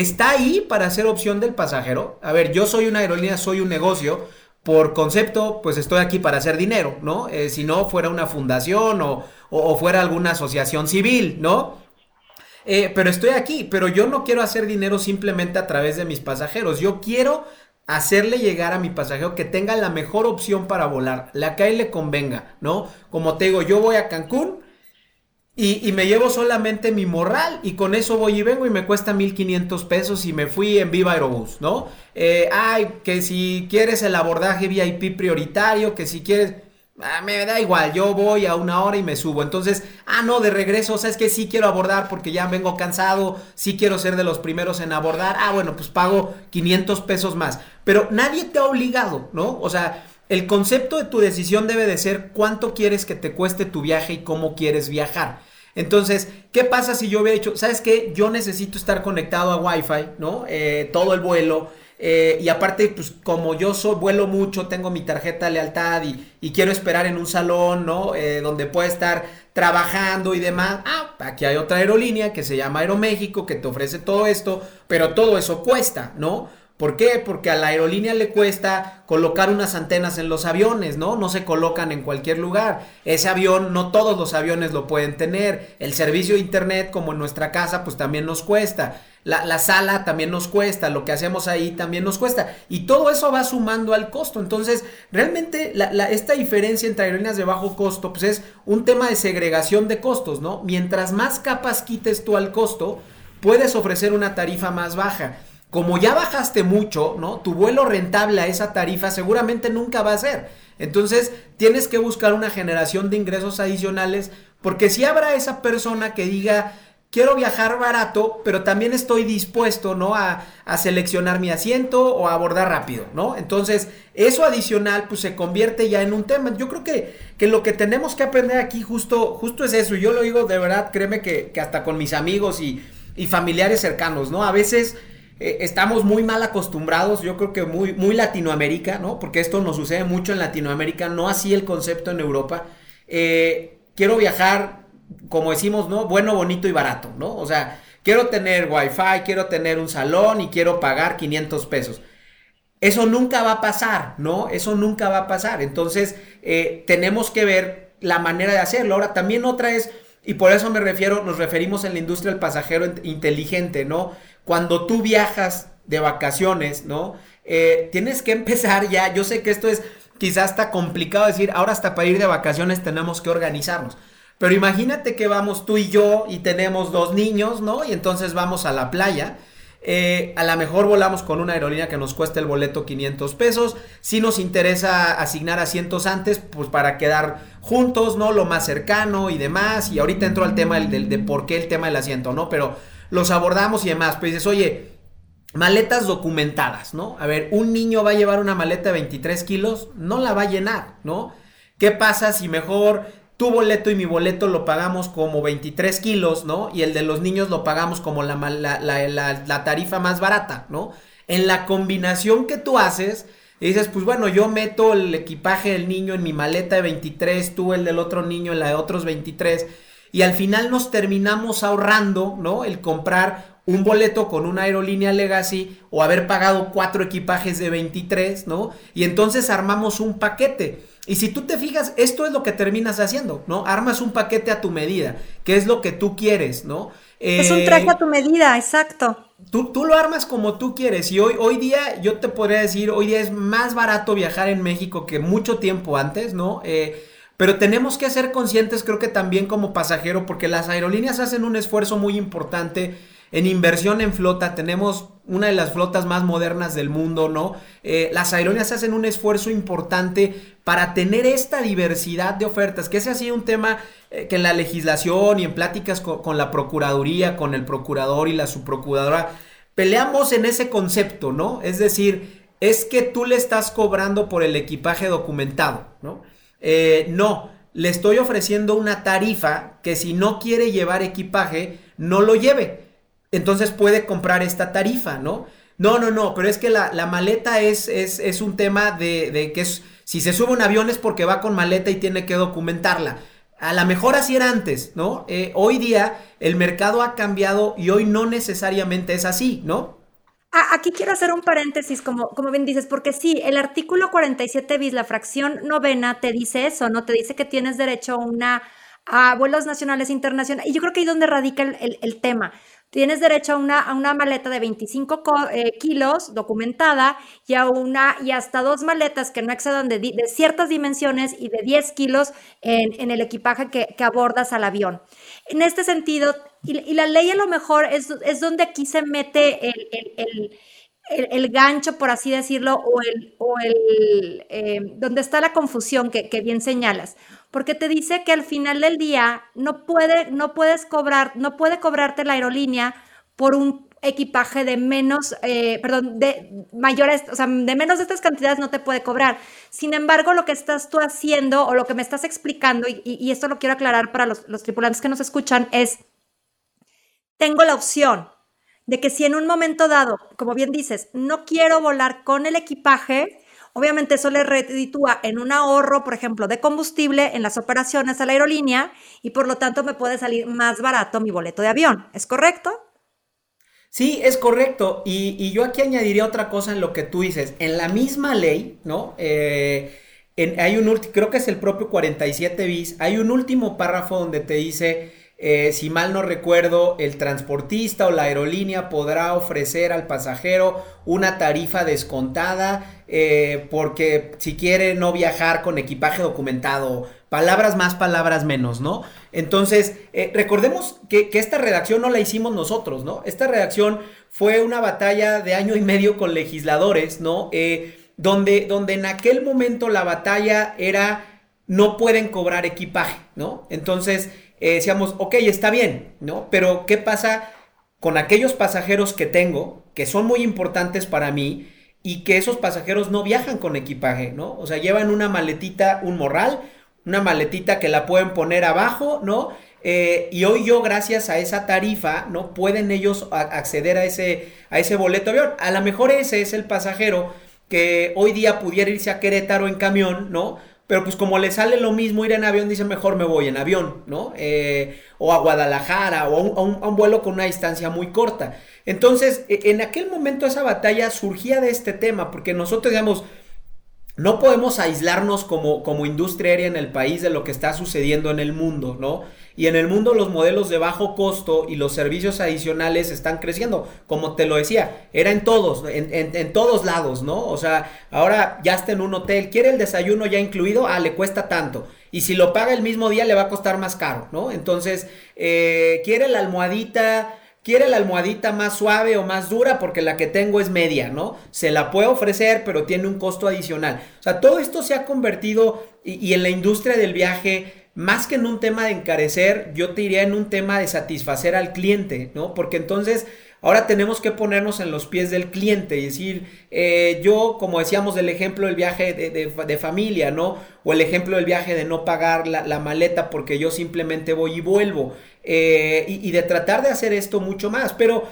está ahí para ser opción del pasajero. A ver, yo soy una aerolínea, soy un negocio. Por concepto, pues estoy aquí para hacer dinero, ¿no? Eh, si no fuera una fundación o, fuera alguna asociación civil, ¿no? Eh, pero estoy aquí, pero yo no quiero hacer dinero simplemente a través de mis pasajeros. Yo quiero hacerle llegar a mi pasajero que tenga la mejor opción para volar, la que a él le convenga, ¿no? Como te digo, yo voy a Cancún, y, me llevo solamente mi morral y con eso voy y vengo y me cuesta 1500 pesos y me fui en Viva Aerobús, ¿no? Eh, ay, que si quieres el abordaje VIP prioritario, que si quieres... Ah, me da igual, yo voy a una hora y me subo. Entonces, ah, no, de regreso, sabes que sí quiero abordar porque ya vengo cansado, sí quiero ser de los primeros en abordar. Ah, bueno, pues pago 500 pesos más. Pero nadie te ha obligado, ¿no? O sea, el concepto de tu decisión debe de ser cuánto quieres que te cueste tu viaje y cómo quieres viajar. Entonces, ¿qué pasa si yo hubiera dicho, sabes qué? Yo necesito estar conectado a Wi-Fi, ¿no? Eh, todo el vuelo. Eh, y aparte, pues como yo soy, vuelo mucho, tengo mi tarjeta de lealtad y, quiero esperar en un salón, ¿no? Eh, donde pueda estar trabajando y demás. Ah, aquí hay otra aerolínea que se llama Aeroméxico que te ofrece todo esto, pero todo eso cuesta, ¿no? ¿Por qué? Porque a la aerolínea le cuesta colocar unas antenas en los aviones, ¿no? No se colocan en cualquier lugar. Ese avión, no todos los aviones lo pueden tener. El servicio de internet, como en nuestra casa, pues también nos cuesta. La, sala también nos cuesta, lo que hacemos ahí también nos cuesta. Y todo eso va sumando al costo. Entonces, realmente esta diferencia entre aerolíneas de bajo costo, pues es un tema de segregación de costos, ¿no? Mientras más capas quites tú al costo, puedes ofrecer una tarifa más baja como ya bajaste mucho, ¿no? Tu vuelo rentable a esa tarifa seguramente nunca va a ser. Entonces, tienes que buscar una generación de ingresos adicionales, porque si habrá esa persona que diga, quiero viajar barato, pero también estoy dispuesto, ¿no? A, seleccionar mi asiento o a abordar rápido, ¿no? Entonces, eso adicional, pues se convierte ya en un tema. Yo creo que, que lo que tenemos que aprender aquí justo, justo es eso. Yo lo digo de verdad, créeme que, hasta con mis amigos y, y familiares cercanos, ¿no? A veces eh, estamos muy mal acostumbrados, yo creo que muy, muy Latinoamérica, ¿no? Porque esto nos sucede mucho en Latinoamérica, no así el concepto en Europa. Eh, quiero viajar, como decimos, ¿no? Bueno, bonito y barato, ¿no? O sea, quiero tener wifi, quiero tener un salón y quiero pagar 500 pesos. Eso nunca va a pasar, ¿no? Eso nunca va a pasar. Entonces, eh, tenemos que ver la manera de hacerlo. Ahora, también otra es, y por eso me refiero, nos referimos en la industria del pasajero inteligente, ¿no? Cuando tú viajas de vacaciones, ¿no? Eh, tienes que empezar ya, yo sé que esto es quizás está complicado decir, ahora hasta para ir de vacaciones tenemos que organizarnos. Pero imagínate que vamos tú y yo y tenemos dos niños, ¿no? Y entonces vamos a la playa. Eh, a lo mejor volamos con una aerolínea que nos cueste el boleto 500 pesos. Si nos interesa asignar asientos antes, pues para quedar juntos, ¿no? Lo más cercano y demás. Y ahorita entro al tema del, de por qué el tema del asiento, ¿no? Pero los abordamos y demás. Pues dices, oye, maletas documentadas, ¿no? A ver, un niño va a llevar una maleta de 23 kilos, no la va a llenar, ¿no? ¿Qué pasa si mejor tu boleto y mi boleto lo pagamos como 23 kilos, ¿no? Y el de los niños lo pagamos como la, la, tarifa más barata, ¿no? En la combinación que tú haces, dices, pues bueno, yo meto el equipaje del niño en mi maleta de 23, tú el del otro niño en la de otros 23 y al final nos terminamos ahorrando, ¿no? El comprar un boleto con una aerolínea Legacy o haber pagado cuatro equipajes de 23, ¿no? Y entonces armamos un paquete. Y si tú te fijas, esto es lo que terminas haciendo, ¿no? Armas un paquete a tu medida, que es lo que tú quieres, ¿no? es un traje a tu medida, exacto. Tú, tú, lo armas como tú quieres y hoy, hoy día yo te podría decir, hoy día es más barato viajar en México que mucho tiempo antes, ¿no? Eh, pero tenemos que ser conscientes, creo que también como pasajero, porque las aerolíneas hacen un esfuerzo muy importante en inversión en flota. Tenemos una de las flotas más modernas del mundo, ¿no? Eh, las aerolíneas hacen un esfuerzo importante para tener esta diversidad de ofertas, que ese ha sido un tema eh, que en la legislación y en pláticas con, con, la Procuraduría, con el Procurador y la Subprocuradora, peleamos en ese concepto, ¿no? Es decir, es que tú le estás cobrando por el equipaje documentado, ¿no? Eh, no, le estoy ofreciendo una tarifa que si no quiere llevar equipaje, no lo lleve. Entonces puede comprar esta tarifa, ¿no? No, no, no, pero es que la, maleta es, es, un tema de, que es, si se sube un avión es porque va con maleta y tiene que documentarla. A lo mejor así era antes, ¿no? Eh, hoy día el mercado ha cambiado y hoy no necesariamente es así, ¿no? Aquí quiero hacer un paréntesis, como, como bien dices, porque sí, el artículo 47 bis, la fracción novena, te dice eso, ¿no? Te dice que tienes derecho a una a vuelos nacionales e internacionales. Y yo creo que ahí es donde radica el, tema. Tienes derecho a una, a una maleta de 25 eh, kilos documentada y a una y hasta dos maletas que no excedan de, de ciertas dimensiones y de 10 kilos en, en el equipaje que, que, abordas al avión. En este sentido, y, la ley a lo mejor es, es donde aquí se mete el, el, el, el gancho, por así decirlo, o el, o el eh, donde está la confusión que, que, bien señalas. Porque te dice que al final del día no, puede, no puedes cobrar, no puede cobrarte la aerolínea por un equipaje de menos, eh, perdón, de mayores, o sea, de menos de estas cantidades no te puede cobrar. Sin embargo, lo que estás tú haciendo o lo que me estás explicando, y, y esto lo quiero aclarar para los, los tripulantes que nos escuchan, es tengo la opción de que si en un momento dado, como bien dices, no quiero volar con el equipaje, obviamente eso le reditúa en un ahorro, por ejemplo, de combustible en las operaciones a la aerolínea y por lo tanto me puede salir más barato mi boleto de avión. ¿Es correcto? Sí, es correcto. Y, yo aquí añadiría otra cosa en lo que tú dices. En la misma ley, ¿no? Eh, hay un creo que es el propio 47 bis, hay un último párrafo donde te dice eh, si mal no recuerdo, el transportista o la aerolínea podrá ofrecer al pasajero una tarifa descontada eh, porque si quiere no viajar con equipaje documentado, palabras más, palabras menos, ¿no? Entonces, eh, recordemos que, esta redacción no la hicimos nosotros, ¿no? Esta redacción fue una batalla de año y medio con legisladores, ¿no? donde, donde en aquel momento la batalla era no pueden cobrar equipaje, ¿no? Entonces, eh, decíamos, ok, está bien, ¿no? Pero ¿qué pasa con aquellos pasajeros que tengo, que son muy importantes para mí, y que esos pasajeros no viajan con equipaje, ¿no? O sea, llevan una maletita, un morral, una maletita que la pueden poner abajo, ¿no? Eh, y hoy yo, gracias a esa tarifa, ¿no? Pueden ellos acceder a ese, a ese boleto avión. A lo mejor ese es el pasajero que hoy día pudiera irse a Querétaro en camión, ¿no? Pero pues como le sale lo mismo ir en avión, dice mejor me voy en avión, ¿no? Eh, o a Guadalajara, o a un, vuelo con una distancia muy corta. Entonces, e, en aquel momento esa batalla surgía de este tema, porque nosotros, digamos, no podemos aislarnos como, como industria aérea en el país de lo que está sucediendo en el mundo, ¿no? Y en el mundo los modelos de bajo costo y los servicios adicionales están creciendo. Como te lo decía, era en todos, en, todos lados, ¿no? O sea, ahora ya está en un hotel, quiere el desayuno ya incluido, ah, le cuesta tanto. Y si lo paga el mismo día le va a costar más caro, ¿no? Entonces, eh, quiere la almohadita quiere la almohadita más suave o más dura porque la que tengo es media, ¿no? Se la puede ofrecer, pero tiene un costo adicional. O sea, todo esto se ha convertido y, en la industria del viaje, más que en un tema de encarecer, yo te diría en un tema de satisfacer al cliente, ¿no? Porque entonces... Ahora tenemos que ponernos en los pies del cliente y decir, eh, yo, como decíamos del ejemplo del viaje de, familia, ¿no? O el ejemplo del viaje de no pagar la, la maleta porque yo simplemente voy y vuelvo. Eh, y, de tratar de hacer esto mucho más. Pero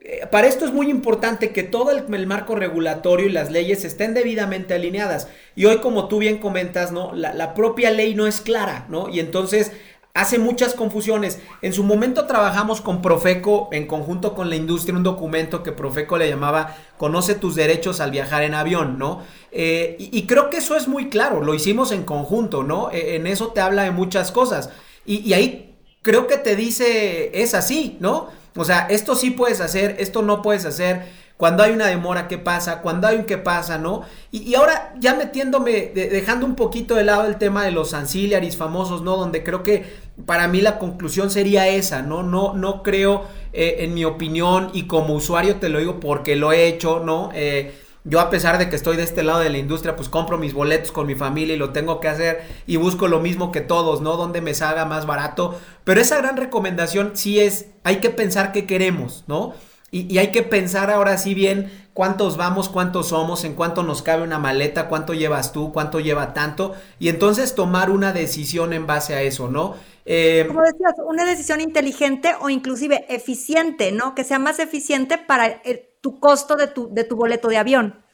eh, para esto es muy importante que todo el, marco regulatorio y las leyes estén debidamente alineadas. Y hoy, como tú bien comentas, ¿no? La, propia ley no es clara, ¿no? Y entonces hace muchas confusiones. En su momento trabajamos con Profeco en conjunto con la industria, un documento que Profeco le llamaba Conoce tus derechos al viajar en avión, ¿no? Eh, y, creo que eso es muy claro, lo hicimos en conjunto, ¿no? en eso te habla de muchas cosas. Y, y ahí creo que te dice, es así, ¿no? O sea, esto sí puedes hacer, esto no puedes hacer. Cuando hay una demora, ¿qué pasa? Cuando hay un qué pasa, ¿no? Y, ahora ya metiéndome, dejando un poquito de lado el tema de los ancillaries famosos, ¿no? Donde creo que para mí la conclusión sería esa, ¿no? No, no creo, eh, en mi opinión, y como usuario te lo digo porque lo he hecho, ¿no? Eh, yo a pesar de que estoy de este lado de la industria, pues compro mis boletos con mi familia y lo tengo que hacer y busco lo mismo que todos, ¿no? Donde me salga más barato. Pero esa gran recomendación sí es, hay que pensar qué queremos, ¿no? Y, hay que pensar ahora sí bien cuántos vamos, cuántos somos, en cuánto nos cabe una maleta, cuánto llevas tú, cuánto lleva tanto. Y entonces tomar una decisión en base a eso, ¿no? Eh, Como decías, una decisión inteligente o inclusive eficiente, ¿no? Que sea más eficiente para el, tu costo de tu, de tu boleto de avión.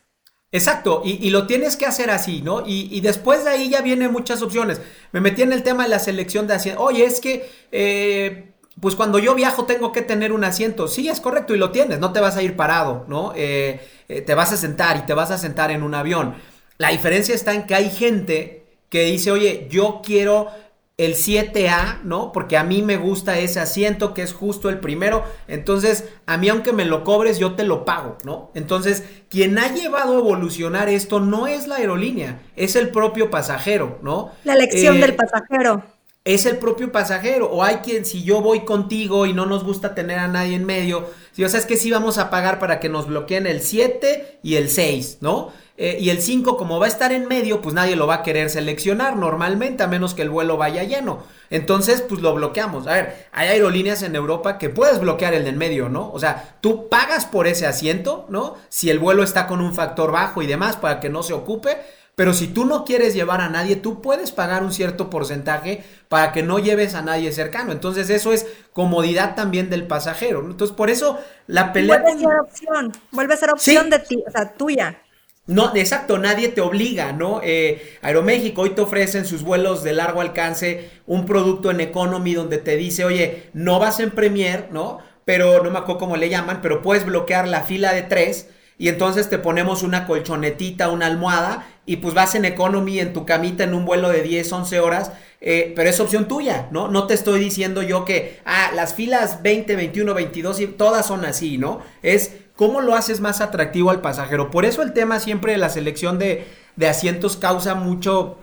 Exacto, y, lo tienes que hacer así, ¿no? Y, después de ahí ya vienen muchas opciones. Me metí en el tema de la selección de asientos. Oye, es que, eh, pues cuando yo viajo tengo que tener un asiento. Sí, es correcto, y lo tienes, no te vas a ir parado, ¿no? Eh, eh, te vas a sentar y te vas a sentar en un avión. La diferencia está en que hay gente que dice, oye, yo quiero el 7A, ¿no? Porque a mí me gusta ese asiento que es justo el primero. Entonces, a mí aunque me lo cobres, yo te lo pago, ¿no? Entonces, quien ha llevado a evolucionar esto no es la aerolínea, es el propio pasajero, ¿no? La elección del eh, pasajero. Es el propio pasajero. O hay quien, si yo voy contigo y no nos gusta tener a nadie en medio, si o sea, es que sí vamos a pagar para que nos bloqueen el 7 y el 6, ¿no? Eh, y el 5, como va a estar en medio, pues nadie lo va a querer seleccionar normalmente, a menos que el vuelo vaya lleno. Entonces, pues lo bloqueamos. A ver, hay aerolíneas en Europa que puedes bloquear el de en medio, ¿no? O sea, tú pagas por ese asiento, ¿no? Si el vuelo está con un factor bajo y demás para que no se ocupe. Pero si tú no quieres llevar a nadie, tú puedes pagar un cierto porcentaje para que no lleves a nadie cercano. Entonces eso es comodidad también del pasajero. Entonces por eso la pelea... Vuelve a ser opción, vuelve a ser opción de ti, o sea, tuya. No, exacto, nadie te obliga, ¿no? Eh, Aeroméxico hoy te ofrecen sus vuelos de largo alcance un producto en economy donde te dice, oye, no vas en Premier, ¿no? Pero no me acuerdo cómo le llaman, pero puedes bloquear la fila de tres y entonces te ponemos una colchonetita, una almohada y pues vas en economy en tu camita en un vuelo de 10, 11 horas, eh, pero es opción tuya, ¿no? No te estoy diciendo yo que, ah, las filas 20, 21, 22 y todas son así, ¿no? Es ¿Cómo lo haces más atractivo al pasajero? Por eso el tema siempre de la selección de, asientos causa mucho,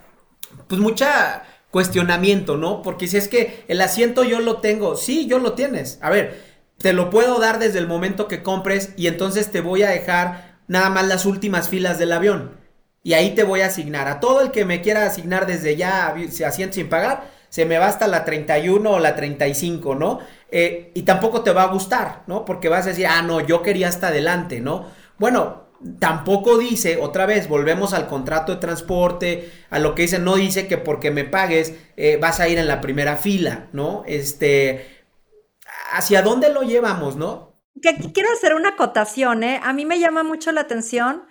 pues mucha cuestionamiento, ¿no? Porque si es que el asiento yo lo tengo, sí, yo lo tienes. A ver, te lo puedo dar desde el momento que compres y entonces te voy a dejar nada más las últimas filas del avión. Y ahí te voy a asignar. A todo el que me quiera asignar desde ya asiento sin pagar, se me va hasta la 31 o la 35, ¿no? Eh, y tampoco te va a gustar, ¿no? Porque vas a decir, ah, no, yo quería hasta adelante, ¿no? Bueno, tampoco dice, otra vez, volvemos al contrato de transporte, a lo que dice, no dice que porque me pagues eh, vas a ir en la primera fila, ¿no? Este, ¿hacia dónde lo llevamos, no? Que quiero hacer una acotación, ¿eh? A mí me llama mucho la atención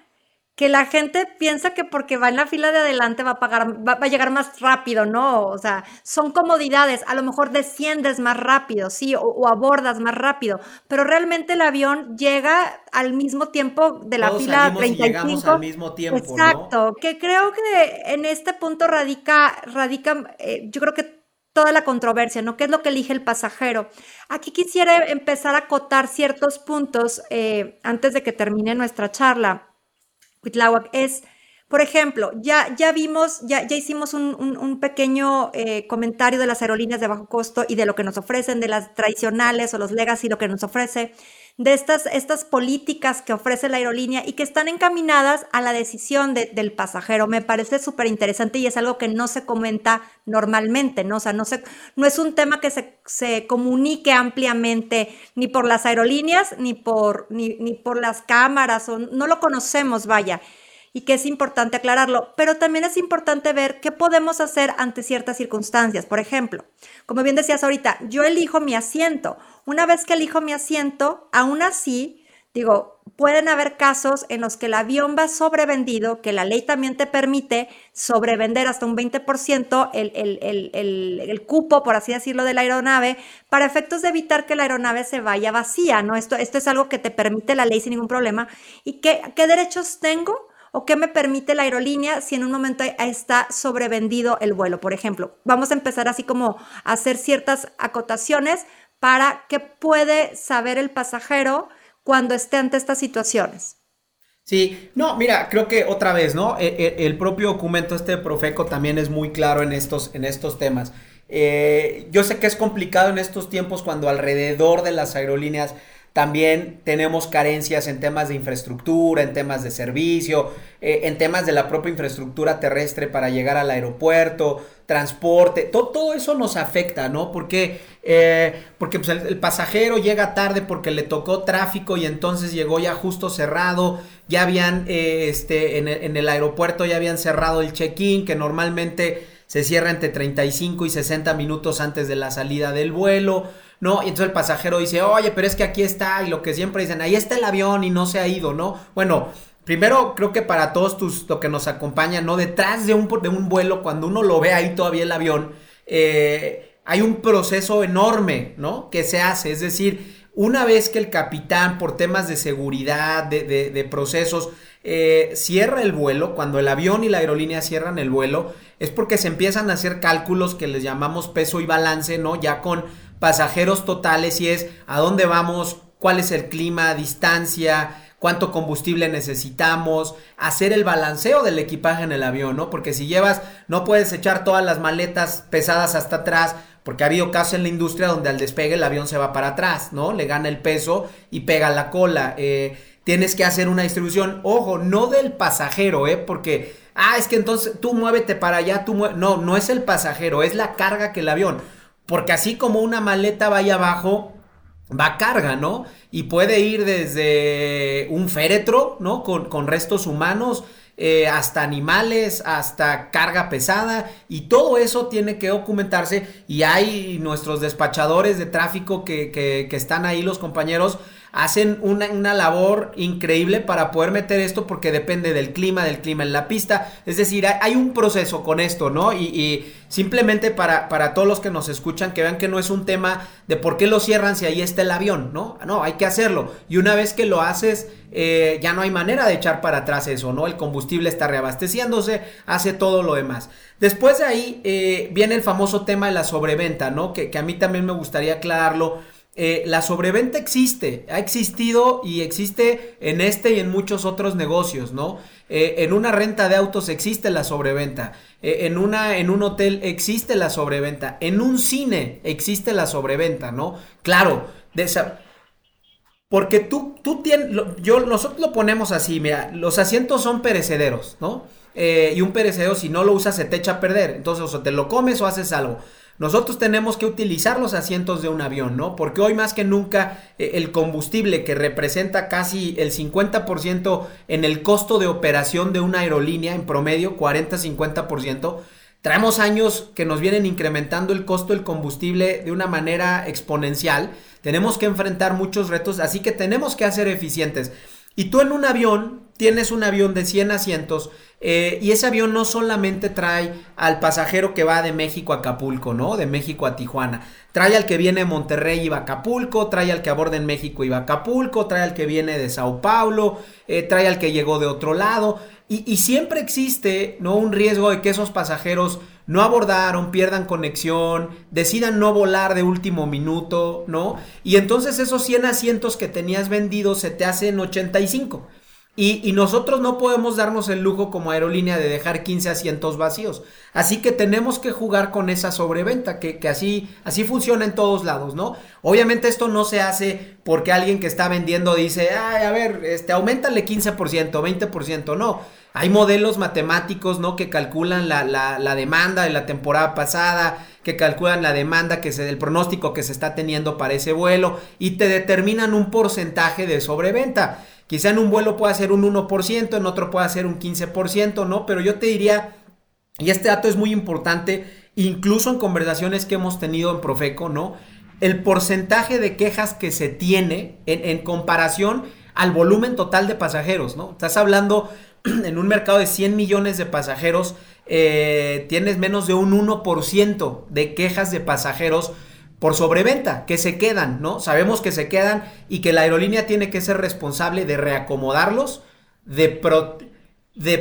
que la gente piensa que porque va en la fila de adelante va a pagar, va, a llegar más rápido, ¿no? O sea, son comodidades, a lo mejor desciendes más rápido, sí, o, abordas más rápido, pero realmente el avión llega al mismo tiempo de la fila 35. llegamos al mismo tiempo, Exacto, que creo que en este punto radica, radica, eh, yo creo que toda la controversia, ¿no? ¿Qué es lo que elige el pasajero? Aquí quisiera empezar a acotar ciertos puntos eh, antes de que termine nuestra charla es, por ejemplo, ya, ya vimos, ya, ya hicimos un, pequeño eh, comentario de las aerolíneas de bajo costo y de lo que nos ofrecen, de las tradicionales o los legacy, lo que nos ofrece, de estas, estas políticas que ofrece la aerolínea y que están encaminadas a la decisión del pasajero. Me parece súper interesante y es algo que no se comenta normalmente, ¿no? O sea, no, se, no es un tema que se, se comunique ampliamente ni por las aerolíneas ni por, ni, ni por las cámaras, o no lo conocemos, vaya y que es importante aclararlo, pero también es importante ver qué podemos hacer ante ciertas circunstancias. Por ejemplo, como bien decías ahorita, yo elijo mi asiento. Una vez que elijo mi asiento, aún así, digo, pueden haber casos en los que el avión va sobrevendido, que la ley también te permite sobrevender hasta un 20% el, el, cupo, por así decirlo, de la aeronave, para efectos de evitar que la aeronave se vaya vacía, ¿no? Esto, esto es algo que te permite la ley sin ningún problema. ¿Y qué, qué derechos tengo? O qué me permite la aerolínea si en un momento está sobrevendido el vuelo, por ejemplo. Vamos a empezar así como a hacer ciertas acotaciones para qué puede saber el pasajero cuando esté ante estas situaciones. Sí, no, mira, creo que otra vez, ¿no? E, e, el, propio documento este de Profeco también es muy claro en estos, en estos temas. Eh, yo sé que es complicado en estos tiempos cuando alrededor de las aerolíneas también tenemos carencias en temas de infraestructura, en temas de servicio, eh, en temas de la propia infraestructura terrestre para llegar al aeropuerto, transporte, todo, eso nos afecta, ¿no? Porque, eh, porque pues, el, pasajero llega tarde porque le tocó tráfico y entonces llegó ya justo cerrado, ya habían, eh, este, en el, en el aeropuerto ya habían cerrado el check-in, que normalmente se cierra entre 35 y 60 minutos antes de la salida del vuelo. ¿No? Y entonces el pasajero dice, oye, pero es que aquí está, y lo que siempre dicen, ahí está el avión y no se ha ido, ¿no? Bueno, primero creo que para todos tus, lo que nos acompaña, ¿no? Detrás de un, de un vuelo, cuando uno lo ve ahí todavía el avión, eh, hay un proceso enorme, ¿no? Que se hace, es decir, una vez que el capitán, por temas de seguridad, de, de, procesos, eh, cierra el vuelo, cuando el avión y la aerolínea cierran el vuelo, es porque se empiezan a hacer cálculos que les llamamos peso y balance, ¿no? Ya con pasajeros totales y es a dónde vamos, cuál es el clima, distancia, cuánto combustible necesitamos, hacer el balanceo del equipaje en el avión, ¿no? Porque si llevas, no puedes echar todas las maletas pesadas hasta atrás, porque ha habido casos en la industria donde al despegue el avión se va para atrás, ¿no? Le gana el peso y pega la cola. Eh, tienes que hacer una distribución, ojo, no del pasajero, ¿eh? Porque, ah, es que entonces tú muévete para allá, tú No, no es el pasajero, es la carga que el avión. Porque así como una maleta vaya abajo, va carga, ¿no? Y puede ir desde un féretro, ¿no? Con, restos humanos, eh, hasta animales, hasta carga pesada, y todo eso tiene que documentarse. Y hay nuestros despachadores de tráfico que están ahí, los compañeros, hacen una, labor increíble para poder meter esto porque depende del clima, del clima en la pista. Es decir, hay, un proceso con esto, ¿no? Y, simplemente para, para, todos los que nos escuchan, que vean que no es un tema de por qué lo cierran si ahí está el avión, ¿no? No, hay que hacerlo. Y una vez que lo haces, eh, ya no hay manera de echar para atrás eso, ¿no? El combustible está reabasteciéndose, hace todo lo demás. Después de ahí eh, viene el famoso tema de la sobreventa, ¿no? Que, que a mí también me gustaría aclararlo eh, la sobreventa existe, ha existido y existe en este y en muchos otros negocios, ¿no? Eh, en una renta de autos existe la sobreventa, eh, en, una, en un hotel existe la sobreventa, en un cine existe la sobreventa, ¿no? Claro, de. Porque tú, tú tienes, yo, nosotros lo ponemos así, mira, los asientos son perecederos, ¿no? y un perecedero si no lo usas se te echa a perder, entonces o te lo comes o haces algo. Nosotros tenemos que utilizar los asientos de un avión, ¿no? Porque hoy más que nunca eh, el combustible que representa casi el 50% en el costo de operación de una aerolínea, en promedio 40-50%, traemos años que nos vienen incrementando el costo del combustible de una manera exponencial. Tenemos que enfrentar muchos retos, así que tenemos que hacer eficientes. Y tú en un avión, tienes un avión de 100 asientos, eh, y ese avión no solamente trae al pasajero que va de México a Acapulco, ¿no? De México a Tijuana. Trae al que viene de Monterrey y va a Acapulco, trae al que aborda en México y va a Acapulco, trae al que viene de Sao Paulo, eh, trae al que llegó de otro lado. Y, siempre existe, ¿no? Un riesgo de que esos pasajeros no abordaron, pierdan conexión, decidan no volar de último minuto, ¿no? Y entonces esos 100 asientos que tenías vendidos se te hacen 85. Y, nosotros no podemos darnos el lujo como aerolínea de dejar 15 asientos vacíos. Así que tenemos que jugar con esa sobreventa, que, así, así funciona en todos lados, ¿no? Obviamente esto no se hace porque alguien que está vendiendo dice, ay, a ver, este, aumentale 15%, 20%, no. Hay modelos matemáticos, ¿no? Que calculan la, la, demanda de la temporada pasada, que calculan la demanda que el pronóstico que se está teniendo para ese vuelo y te determinan un porcentaje de sobreventa. Quizá en un vuelo pueda ser un 1%, en otro pueda ser un 15%, ¿no? Pero yo te diría, y este dato es muy importante, incluso en conversaciones que hemos tenido en Profeco, ¿no? El porcentaje de quejas que se tiene en, comparación al volumen total de pasajeros, ¿no? Estás hablando en un mercado de 100 millones de pasajeros, eh, tienes menos de un 1% de quejas de pasajeros por sobreventa, que se quedan, ¿no? Sabemos que se quedan y que la aerolínea tiene que ser responsable de reacomodarlos, de,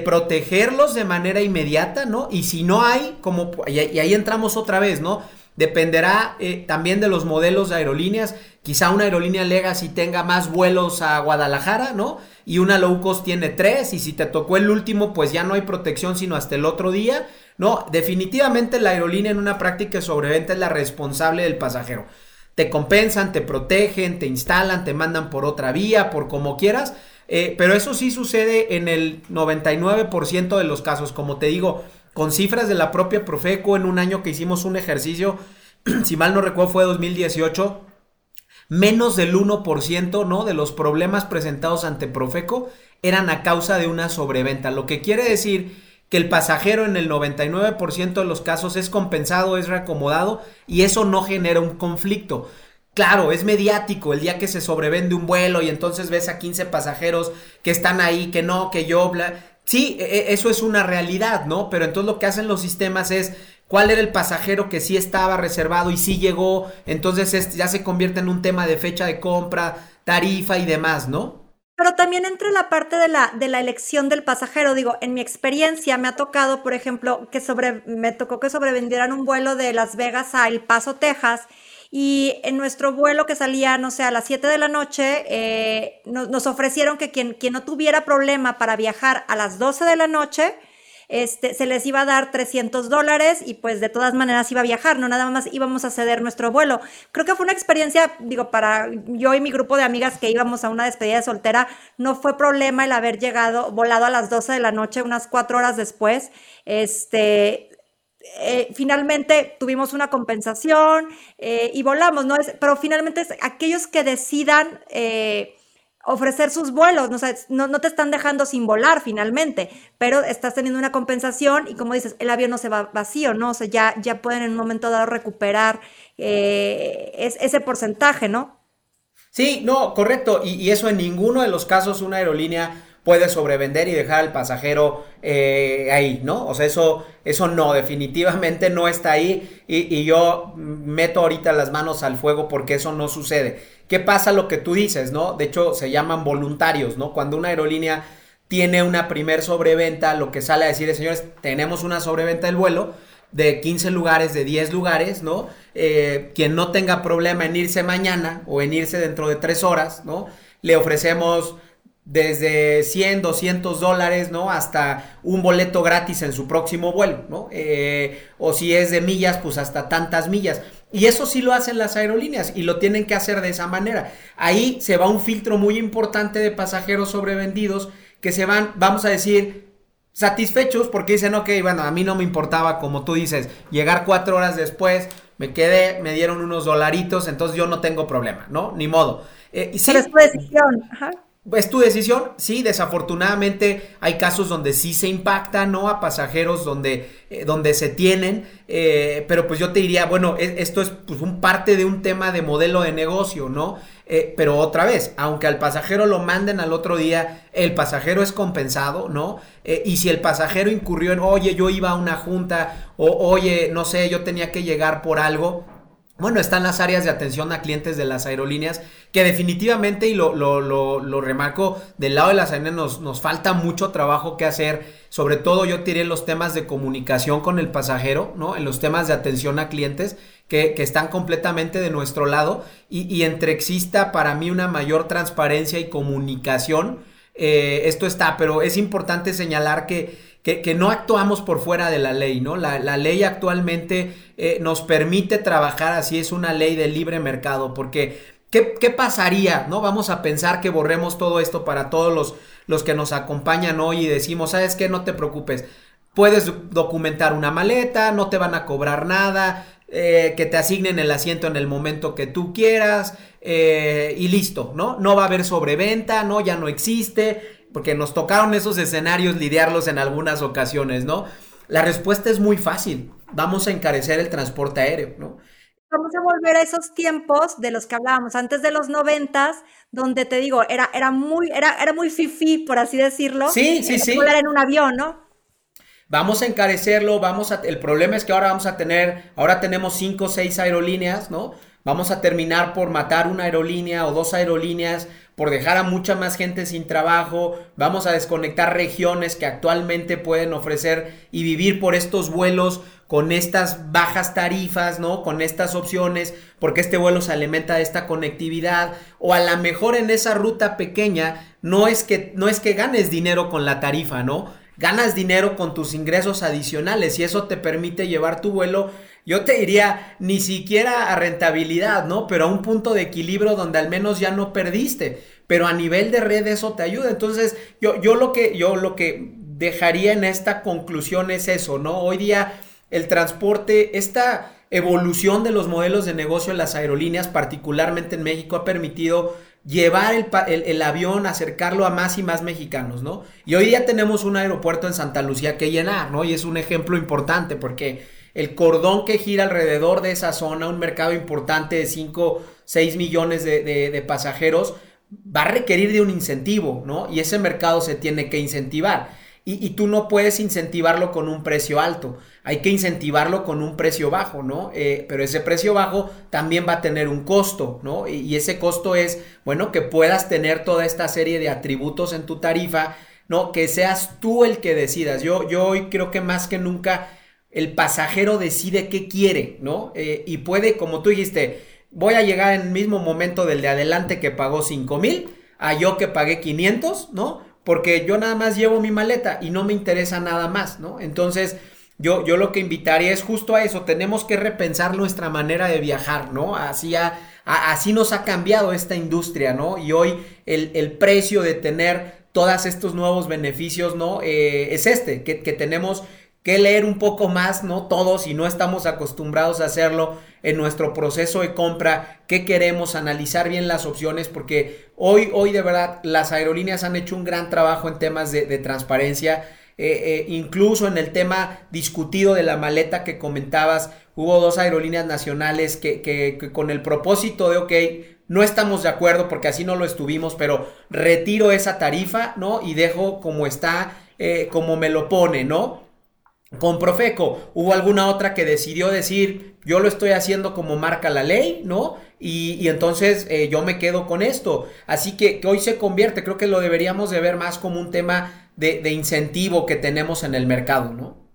protegerlos de manera inmediata, ¿no? Y si no hay, como, y ahí entramos otra vez, ¿no? Dependerá eh, también de los modelos de aerolíneas. Quizá una aerolínea Legacy tenga más vuelos a Guadalajara, ¿no? Y una low cost tiene tres. Y si te tocó el último, pues ya no hay protección sino hasta el otro día. No, definitivamente la aerolínea en una práctica de sobreventa es la responsable del pasajero. Te compensan, te protegen, te instalan, te mandan por otra vía, por como quieras eh, pero eso sí sucede en el 99% de los casos. Como te digo, con cifras de la propia Profeco en un año que hicimos un ejercicio, si mal no recuerdo fue 2018, menos del 1% ¿no? de los problemas presentados ante Profeco eran a causa de una sobreventa. Lo que quiere decir que el pasajero en el 99% de los casos es compensado, es reacomodado y eso no genera un conflicto. Claro, es mediático el día que se sobrevende un vuelo y entonces ves a 15 pasajeros que están ahí, que no, que yo, bla. Sí, e, e, eso es una realidad, ¿no? Pero entonces lo que hacen los sistemas es cuál era el pasajero que sí estaba reservado y sí llegó, entonces ya se convierte en un tema de fecha de compra, tarifa y demás, ¿no? Pero también entre la parte de la, de la elección del pasajero, digo, en mi experiencia me ha tocado, por ejemplo, que sobre, me tocó que sobrevendieran un vuelo de Las Vegas a El Paso, Texas, y en nuestro vuelo que salía, no sé, a las 7 de la noche, eh, nos, ofrecieron que quien, quien no tuviera problema para viajar a las 12 de la noche, este, se les iba a dar 300 dólares y pues de todas maneras iba a viajar, no nada más íbamos a ceder nuestro vuelo. Creo que fue una experiencia, digo, para yo y mi grupo de amigas que íbamos a una despedida de soltera, no fue problema el haber llegado, volado a las 12 de la noche, unas cuatro horas después. Este, eh, finalmente tuvimos una compensación eh, y volamos, ¿no? Es, pero finalmente es aquellos que decidan eh, ofrecer sus vuelos, ¿no? no, te están dejando sin volar finalmente, pero estás teniendo una compensación y como dices, el avión no se va vacío, ¿no? O sea, ya, ya pueden en un momento dado recuperar ese porcentaje, ¿no? Sí, no, correcto. Y, y eso en ninguno de los casos una aerolínea puede sobrevender y dejar al pasajero eh, ahí, ¿no? O sea, eso, eso no, definitivamente no está ahí y, y, yo meto ahorita las manos al fuego porque eso no sucede. ¿Qué pasa lo que tú dices, no? De hecho, se llaman voluntarios, ¿no? Cuando una aerolínea tiene una primer sobreventa, lo que sale a decir es, señores, tenemos una sobreventa del vuelo de 15 lugares, de 10 lugares, ¿no? Eh, quien no tenga problema en irse mañana o en irse dentro de 3 horas, ¿no? Le ofrecemos desde 100, 200 dólares, ¿no? Hasta un boleto gratis en su próximo vuelo, ¿no? Eh, o si es de millas, pues hasta tantas millas. Y eso sí lo hacen las aerolíneas y lo tienen que hacer de esa manera. Ahí se va un filtro muy importante de pasajeros sobrevendidos que se van, vamos a decir, satisfechos porque dicen, ok, bueno, a mí no me importaba, como tú dices, llegar cuatro horas después, me quedé, me dieron unos dolaritos, entonces yo no tengo problema, ¿no? Ni modo. Eh, y sí, Pero es tu decisión. Ajá. Es tu decisión, sí, desafortunadamente hay casos donde sí se impacta, ¿no? A pasajeros donde, eh, donde se tienen, eh, pero pues yo te diría, bueno, e, esto es pues, un parte de un tema de modelo de negocio, ¿no? Eh, pero otra vez, aunque al pasajero lo manden al otro día, el pasajero es compensado, ¿no? y si el pasajero incurrió en, oye, yo iba a una junta, o oye, no sé, yo tenía que llegar por algo, bueno, están las áreas de atención a clientes de las aerolíneas que definitivamente, y lo, lo, lo, remarco, del lado de las aerolíneas nos, nos, falta mucho trabajo que hacer, sobre todo yo tiré los temas de comunicación con el pasajero, ¿no? En los temas de atención a clientes que, que están completamente de nuestro lado. Y, y, entre exista para mí una mayor transparencia y comunicación, eh, esto está, pero es importante señalar que que, no actuamos por fuera de la ley, ¿no? La, ley actualmente eh, nos permite trabajar así, es una ley de libre mercado, porque ¿qué, ¿qué, pasaría, no? Vamos a pensar que borremos todo esto para todos los, los que nos acompañan hoy y decimos, ¿sabes qué? No te preocupes. Puedes documentar una maleta, no te van a cobrar nada, eh, que te asignen el asiento en el momento que tú quieras eh, y listo, ¿no? No va a haber sobreventa, ¿no? Ya no existe porque nos tocaron esos escenarios lidiarlos en algunas ocasiones, ¿no? La respuesta es muy fácil, vamos a encarecer el transporte aéreo, ¿no? Vamos a volver a esos tiempos de los que hablábamos antes de los noventas, donde te digo, era, era muy, era, era muy fifi, por así decirlo. Sí, sí, sí. Volar en un avión, ¿no? Vamos a encarecerlo, vamos a, el problema es que ahora vamos a tener, ahora tenemos cinco o seis aerolíneas, ¿no? Vamos a terminar por matar una aerolínea o dos aerolíneas por dejar a mucha más gente sin trabajo, vamos a desconectar regiones que actualmente pueden ofrecer y vivir por estos vuelos con estas bajas tarifas, ¿no? Con estas opciones, porque este vuelo se alimenta de esta conectividad, o a lo mejor en esa ruta pequeña no es que, no es que ganes dinero con la tarifa, ¿no? Ganas dinero con tus ingresos adicionales y eso te permite llevar tu vuelo yo te diría, ni siquiera a rentabilidad, ¿no? Pero a un punto de equilibrio donde al menos ya no perdiste. Pero a nivel de red eso te ayuda. Entonces, yo, yo, lo, que, yo lo que dejaría en esta conclusión es eso, ¿no? Hoy día el transporte, esta evolución de los modelos de negocio en las aerolíneas, particularmente en México, ha permitido llevar el, el, avión, acercarlo a más y más mexicanos, ¿no? Y hoy día tenemos un aeropuerto en Santa Lucía que llenar, ¿no? Y es un ejemplo importante porque el cordón que gira alrededor de esa zona, un mercado importante de 5, 6 millones de, pasajeros, va a requerir de un incentivo, ¿no? Y ese mercado se tiene que incentivar. Y, tú no puedes incentivarlo con un precio alto, hay que incentivarlo con un precio bajo, ¿no? Eh, pero ese precio bajo también va a tener un costo, ¿no? Y, ese costo es, bueno, que puedas tener toda esta serie de atributos en tu tarifa, ¿no? Que seas tú el que decidas. Yo, yo hoy creo que más que nunca el pasajero decide qué quiere, ¿no? Eh, y puede, como tú dijiste, voy a llegar en el mismo momento del de adelante que pagó 5 mil, a yo que pagué 500, ¿no? Porque yo nada más llevo mi maleta y no me interesa nada más, ¿no? Entonces, yo, yo lo que invitaría es justo a eso, tenemos que repensar nuestra manera de viajar, ¿no? Así, así nos ha cambiado esta industria, ¿no? Y hoy el, precio de tener todos estos nuevos beneficios, ¿no? Eh, es este, que, que tenemos que leer un poco más, ¿no? Todos y no estamos acostumbrados a hacerlo en nuestro proceso de compra, qué queremos, analizar bien las opciones, porque hoy, hoy de verdad las aerolíneas han hecho un gran trabajo en temas de, transparencia. Eh, eh, incluso en el tema discutido de la maleta que comentabas, hubo dos aerolíneas nacionales que, que, con el propósito de, ok, no estamos de acuerdo porque así no lo estuvimos, pero retiro esa tarifa, ¿no? Y dejo como está, eh, como me lo pone, ¿no? Con Profeco, hubo alguna otra que decidió decir, yo lo estoy haciendo como marca la ley, ¿no? Y, entonces eh, yo me quedo con esto. Así que, hoy se convierte, creo que lo deberíamos de ver más como un tema de, incentivo que tenemos en el mercado, ¿no?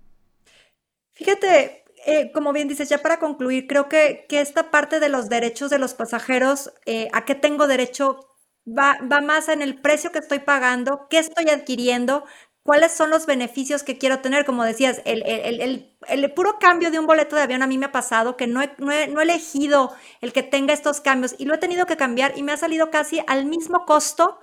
Fíjate, eh, como bien dices, ya para concluir, creo que, que, esta parte de los derechos de los pasajeros, eh, a qué tengo derecho, va, va más en el precio que estoy pagando, qué estoy adquiriendo, cuáles son los beneficios que quiero tener. Como decías, el, el, puro cambio de un boleto de avión a mí me ha pasado que no he, no, he, elegido el que tenga estos cambios y lo he tenido que cambiar y me ha salido casi al mismo costo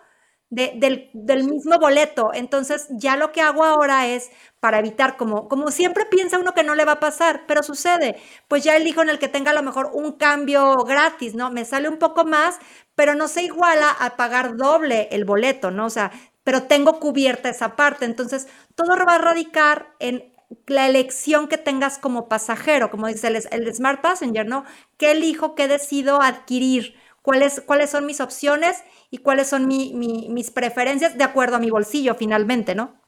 del, del, mismo boleto. Entonces ya lo que hago ahora es para evitar, como, como siempre piensa uno que no le va a pasar, pero sucede, pues ya elijo en el que tenga a lo mejor un cambio gratis, ¿no? Me sale un poco más, pero no se iguala a pagar doble el boleto, ¿no? O sea, pero tengo cubierta esa parte. Entonces, todo va a radicar en la elección que tengas como pasajero, como dice el, Smart Passenger, ¿no? ¿Qué elijo, qué decido adquirir? ¿Cuáles, cuáles son mis opciones y cuáles son mis preferencias de acuerdo a mi bolsillo finalmente, ¿no?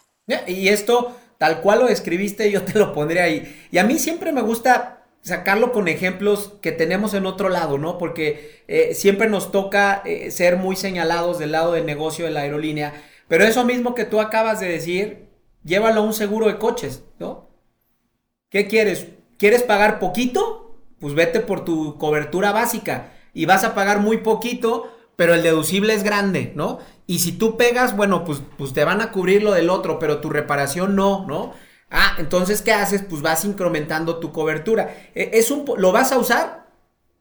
Y esto, tal cual lo escribiste, yo te lo pondré ahí. Y a mí siempre me gusta sacarlo con ejemplos que tenemos en otro lado, ¿no? Porque eh, siempre nos toca eh, ser muy señalados del lado del negocio de la aerolínea pero eso mismo que tú acabas de decir, llévalo a un seguro de coches, ¿no? ¿Qué quieres? ¿Quieres pagar poquito? Pues vete por tu cobertura básica y vas a pagar muy poquito, pero el deducible es grande, ¿no? Y si tú pegas, bueno, pues, pues te van a cubrir lo del otro, pero tu reparación no, ¿no? Ah, entonces, ¿qué haces? Pues vas incrementando tu cobertura. E, es un, ¿Lo vas a usar?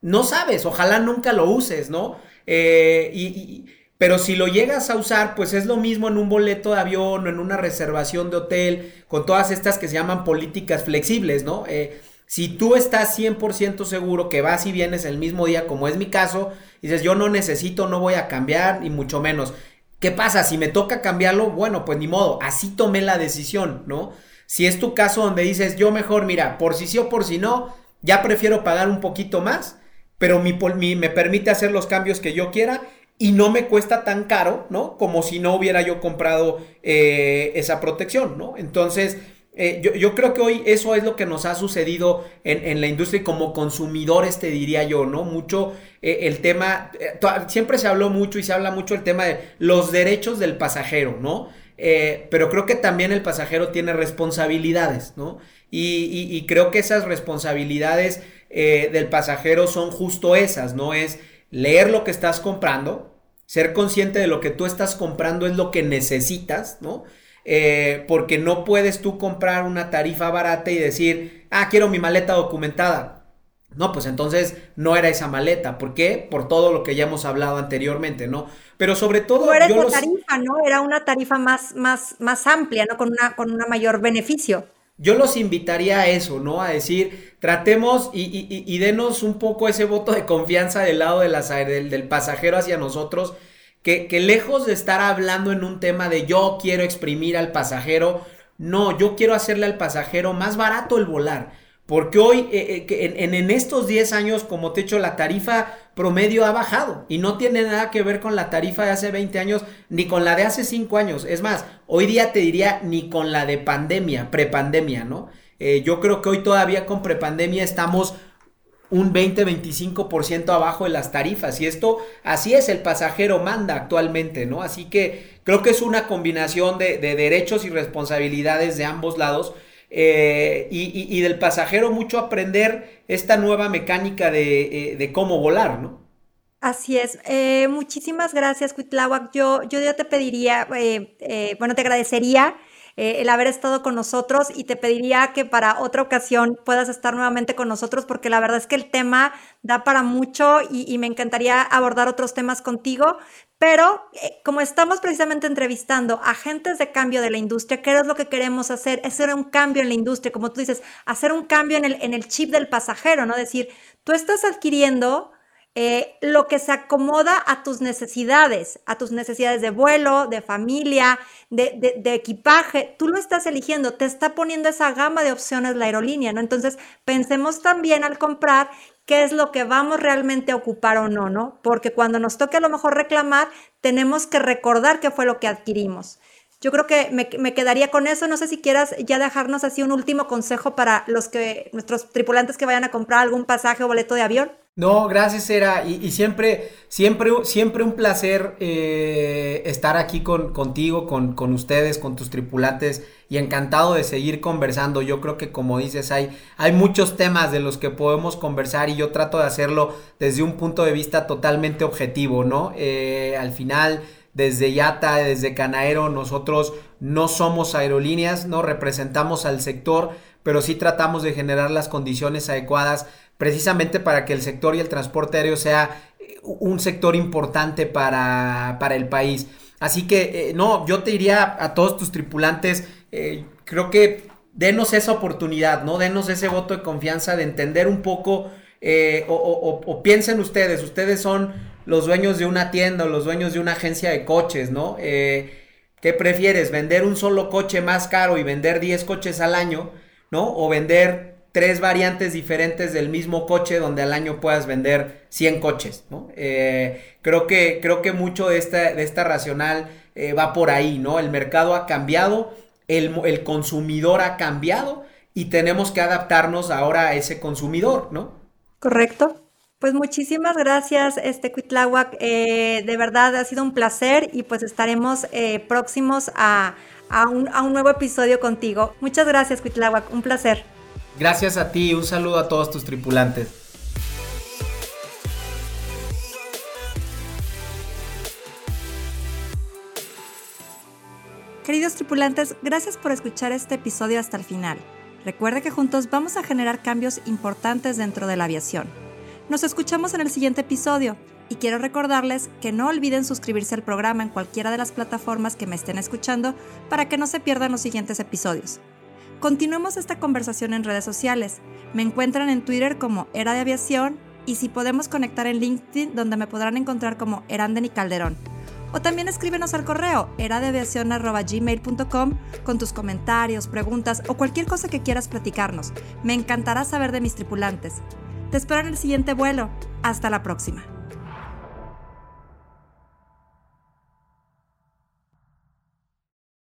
No sabes, ojalá nunca lo uses, ¿no? Eh, y pero si lo llegas a usar, pues es lo mismo en un boleto de avión o en una reservación de hotel, con todas estas que se llaman políticas flexibles, ¿no? Eh, si tú estás 100% seguro que vas y vienes el mismo día, como es mi caso, dices, yo no necesito, no voy a cambiar, ni mucho menos. ¿Qué pasa? Si me toca cambiarlo, bueno, pues ni modo, así tomé la decisión, ¿no? Si es tu caso donde dices, yo mejor, mira, por si sí o por si no, ya prefiero pagar un poquito más, pero mi, me permite hacer los cambios que yo quiera y no me cuesta tan caro, ¿no? Como si no hubiera yo comprado eh, esa protección, ¿no? Entonces, eh, yo, creo que hoy eso es lo que nos ha sucedido en, la industria y como consumidores, te diría yo, ¿no? Mucho eh, el tema, siempre se habló mucho y se habla mucho el tema de los derechos del pasajero, ¿no? pero creo que también el pasajero tiene responsabilidades, ¿no? Y, creo que esas responsabilidades del pasajero son justo esas, ¿no? Es leer lo que estás comprando, ser consciente de lo que tú estás comprando es lo que necesitas, ¿no? Eh, porque no puedes tú comprar una tarifa barata y decir, ah, quiero mi maleta documentada. No, pues entonces no era esa maleta. ¿Por qué? Por todo lo que ya hemos hablado anteriormente, ¿no? Pero sobre todo... No era esa tarifa, ¿no? Era una tarifa más, más, más amplia, ¿no? Con una, con una mayor beneficio. Yo los invitaría a eso, ¿no? A decir, tratemos y, denos un poco ese voto de confianza del lado del pasajero hacia nosotros que, lejos de estar hablando en un tema de yo quiero exprimir al pasajero, no, yo quiero hacerle al pasajero más barato el volar. Porque hoy, eh, eh, en, estos 10 años, como te he la tarifa promedio ha bajado y no tiene nada que ver con la tarifa de hace 20 años ni con la de hace 5 años. Es más, hoy día te diría ni con la de pandemia, prepandemia, ¿no? Eh, yo creo que hoy todavía con prepandemia estamos un 20-25% abajo de las tarifas. Y esto, así es, el pasajero manda actualmente, ¿no? Así que creo que es una combinación de, derechos y responsabilidades de ambos lados. Eh, y, del pasajero mucho aprender esta nueva mecánica de, eh, cómo volar, ¿no? Así es. Eh, muchísimas gracias, Cuitláhuac. Yo, yo ya te pediría, bueno, te agradecería eh, el haber estado con nosotros y te pediría que para otra ocasión puedas estar nuevamente con nosotros porque la verdad es que el tema da para mucho y, me encantaría abordar otros temas contigo. Pero eh, como estamos precisamente entrevistando agentes de cambio de la industria, ¿qué es lo que queremos hacer? Es hacer un cambio en la industria, como tú dices, hacer un cambio en el, en el chip del pasajero, ¿no? Decir, tú estás adquiriendo eh, lo que se acomoda a tus necesidades, a tus necesidades de vuelo, de familia, de, equipaje. Tú lo estás eligiendo, te está poniendo esa gama de opciones la aerolínea, ¿no? Entonces, pensemos también al comprar qué es lo que vamos realmente a ocupar o no, ¿no? Porque cuando nos toque a lo mejor reclamar, tenemos que recordar qué fue lo que adquirimos. Yo creo que me, me, quedaría con eso. No sé si quieras ya dejarnos así un último consejo para los que, nuestros tripulantes que vayan a comprar algún pasaje o boleto de avión. No, gracias, Era. Y, siempre, siempre, siempre un placer eh, estar aquí con, contigo, con, con, ustedes, con tus tripulantes. Y encantado de seguir conversando. Yo creo que, como dices, hay, hay muchos temas de los que podemos conversar y yo trato de hacerlo desde un punto de vista totalmente objetivo, ¿no? Eh, al final, desde Yata, desde Canaero, nosotros no somos aerolíneas, no representamos al sector, pero sí tratamos de generar las condiciones adecuadas precisamente para que el sector y el transporte aéreo sea eh, un sector importante para, el país. Así que, eh, no, yo te diría a todos tus tripulantes, eh, creo que denos esa oportunidad, ¿no? Denos ese voto de confianza de entender un poco, o, piensen ustedes, ustedes son los dueños de una tienda o los dueños de una agencia de coches, ¿no? ¿Qué prefieres? ¿Vender un solo coche más caro y vender 10 coches al año, ¿no? O vender tres variantes diferentes del mismo coche donde al año puedas vender 100 coches, ¿no? Eh, creo, que, creo que mucho de esta, de esta racional eh, va por ahí, ¿no? El mercado ha cambiado, el, consumidor ha cambiado y tenemos que adaptarnos ahora a ese consumidor, ¿no? Correcto. Pues muchísimas gracias, este Cuitláhuac. Eh, de verdad ha sido un placer y pues estaremos próximos a, un, a, un, nuevo episodio contigo. Muchas gracias, Cuitláhuac. Un placer. Gracias a ti, un saludo a todos tus tripulantes. Queridos tripulantes, gracias por escuchar este episodio hasta el final. Recuerde que juntos vamos a generar cambios importantes dentro de la aviación. Nos escuchamos en el siguiente episodio y quiero recordarles que no olviden suscribirse al programa en cualquiera de las plataformas que me estén escuchando para que no se pierdan los siguientes episodios. Continuemos esta conversación en redes sociales. Me encuentran en Twitter como Era de Aviación y si podemos conectar en LinkedIn donde me podrán encontrar como Eranden y Calderón. O también escríbenos al correo eradeaviacion.gmail.com con tus comentarios, preguntas o cualquier cosa que quieras platicarnos. Me encantará saber de mis tripulantes. Te espero en el siguiente vuelo. Hasta la próxima.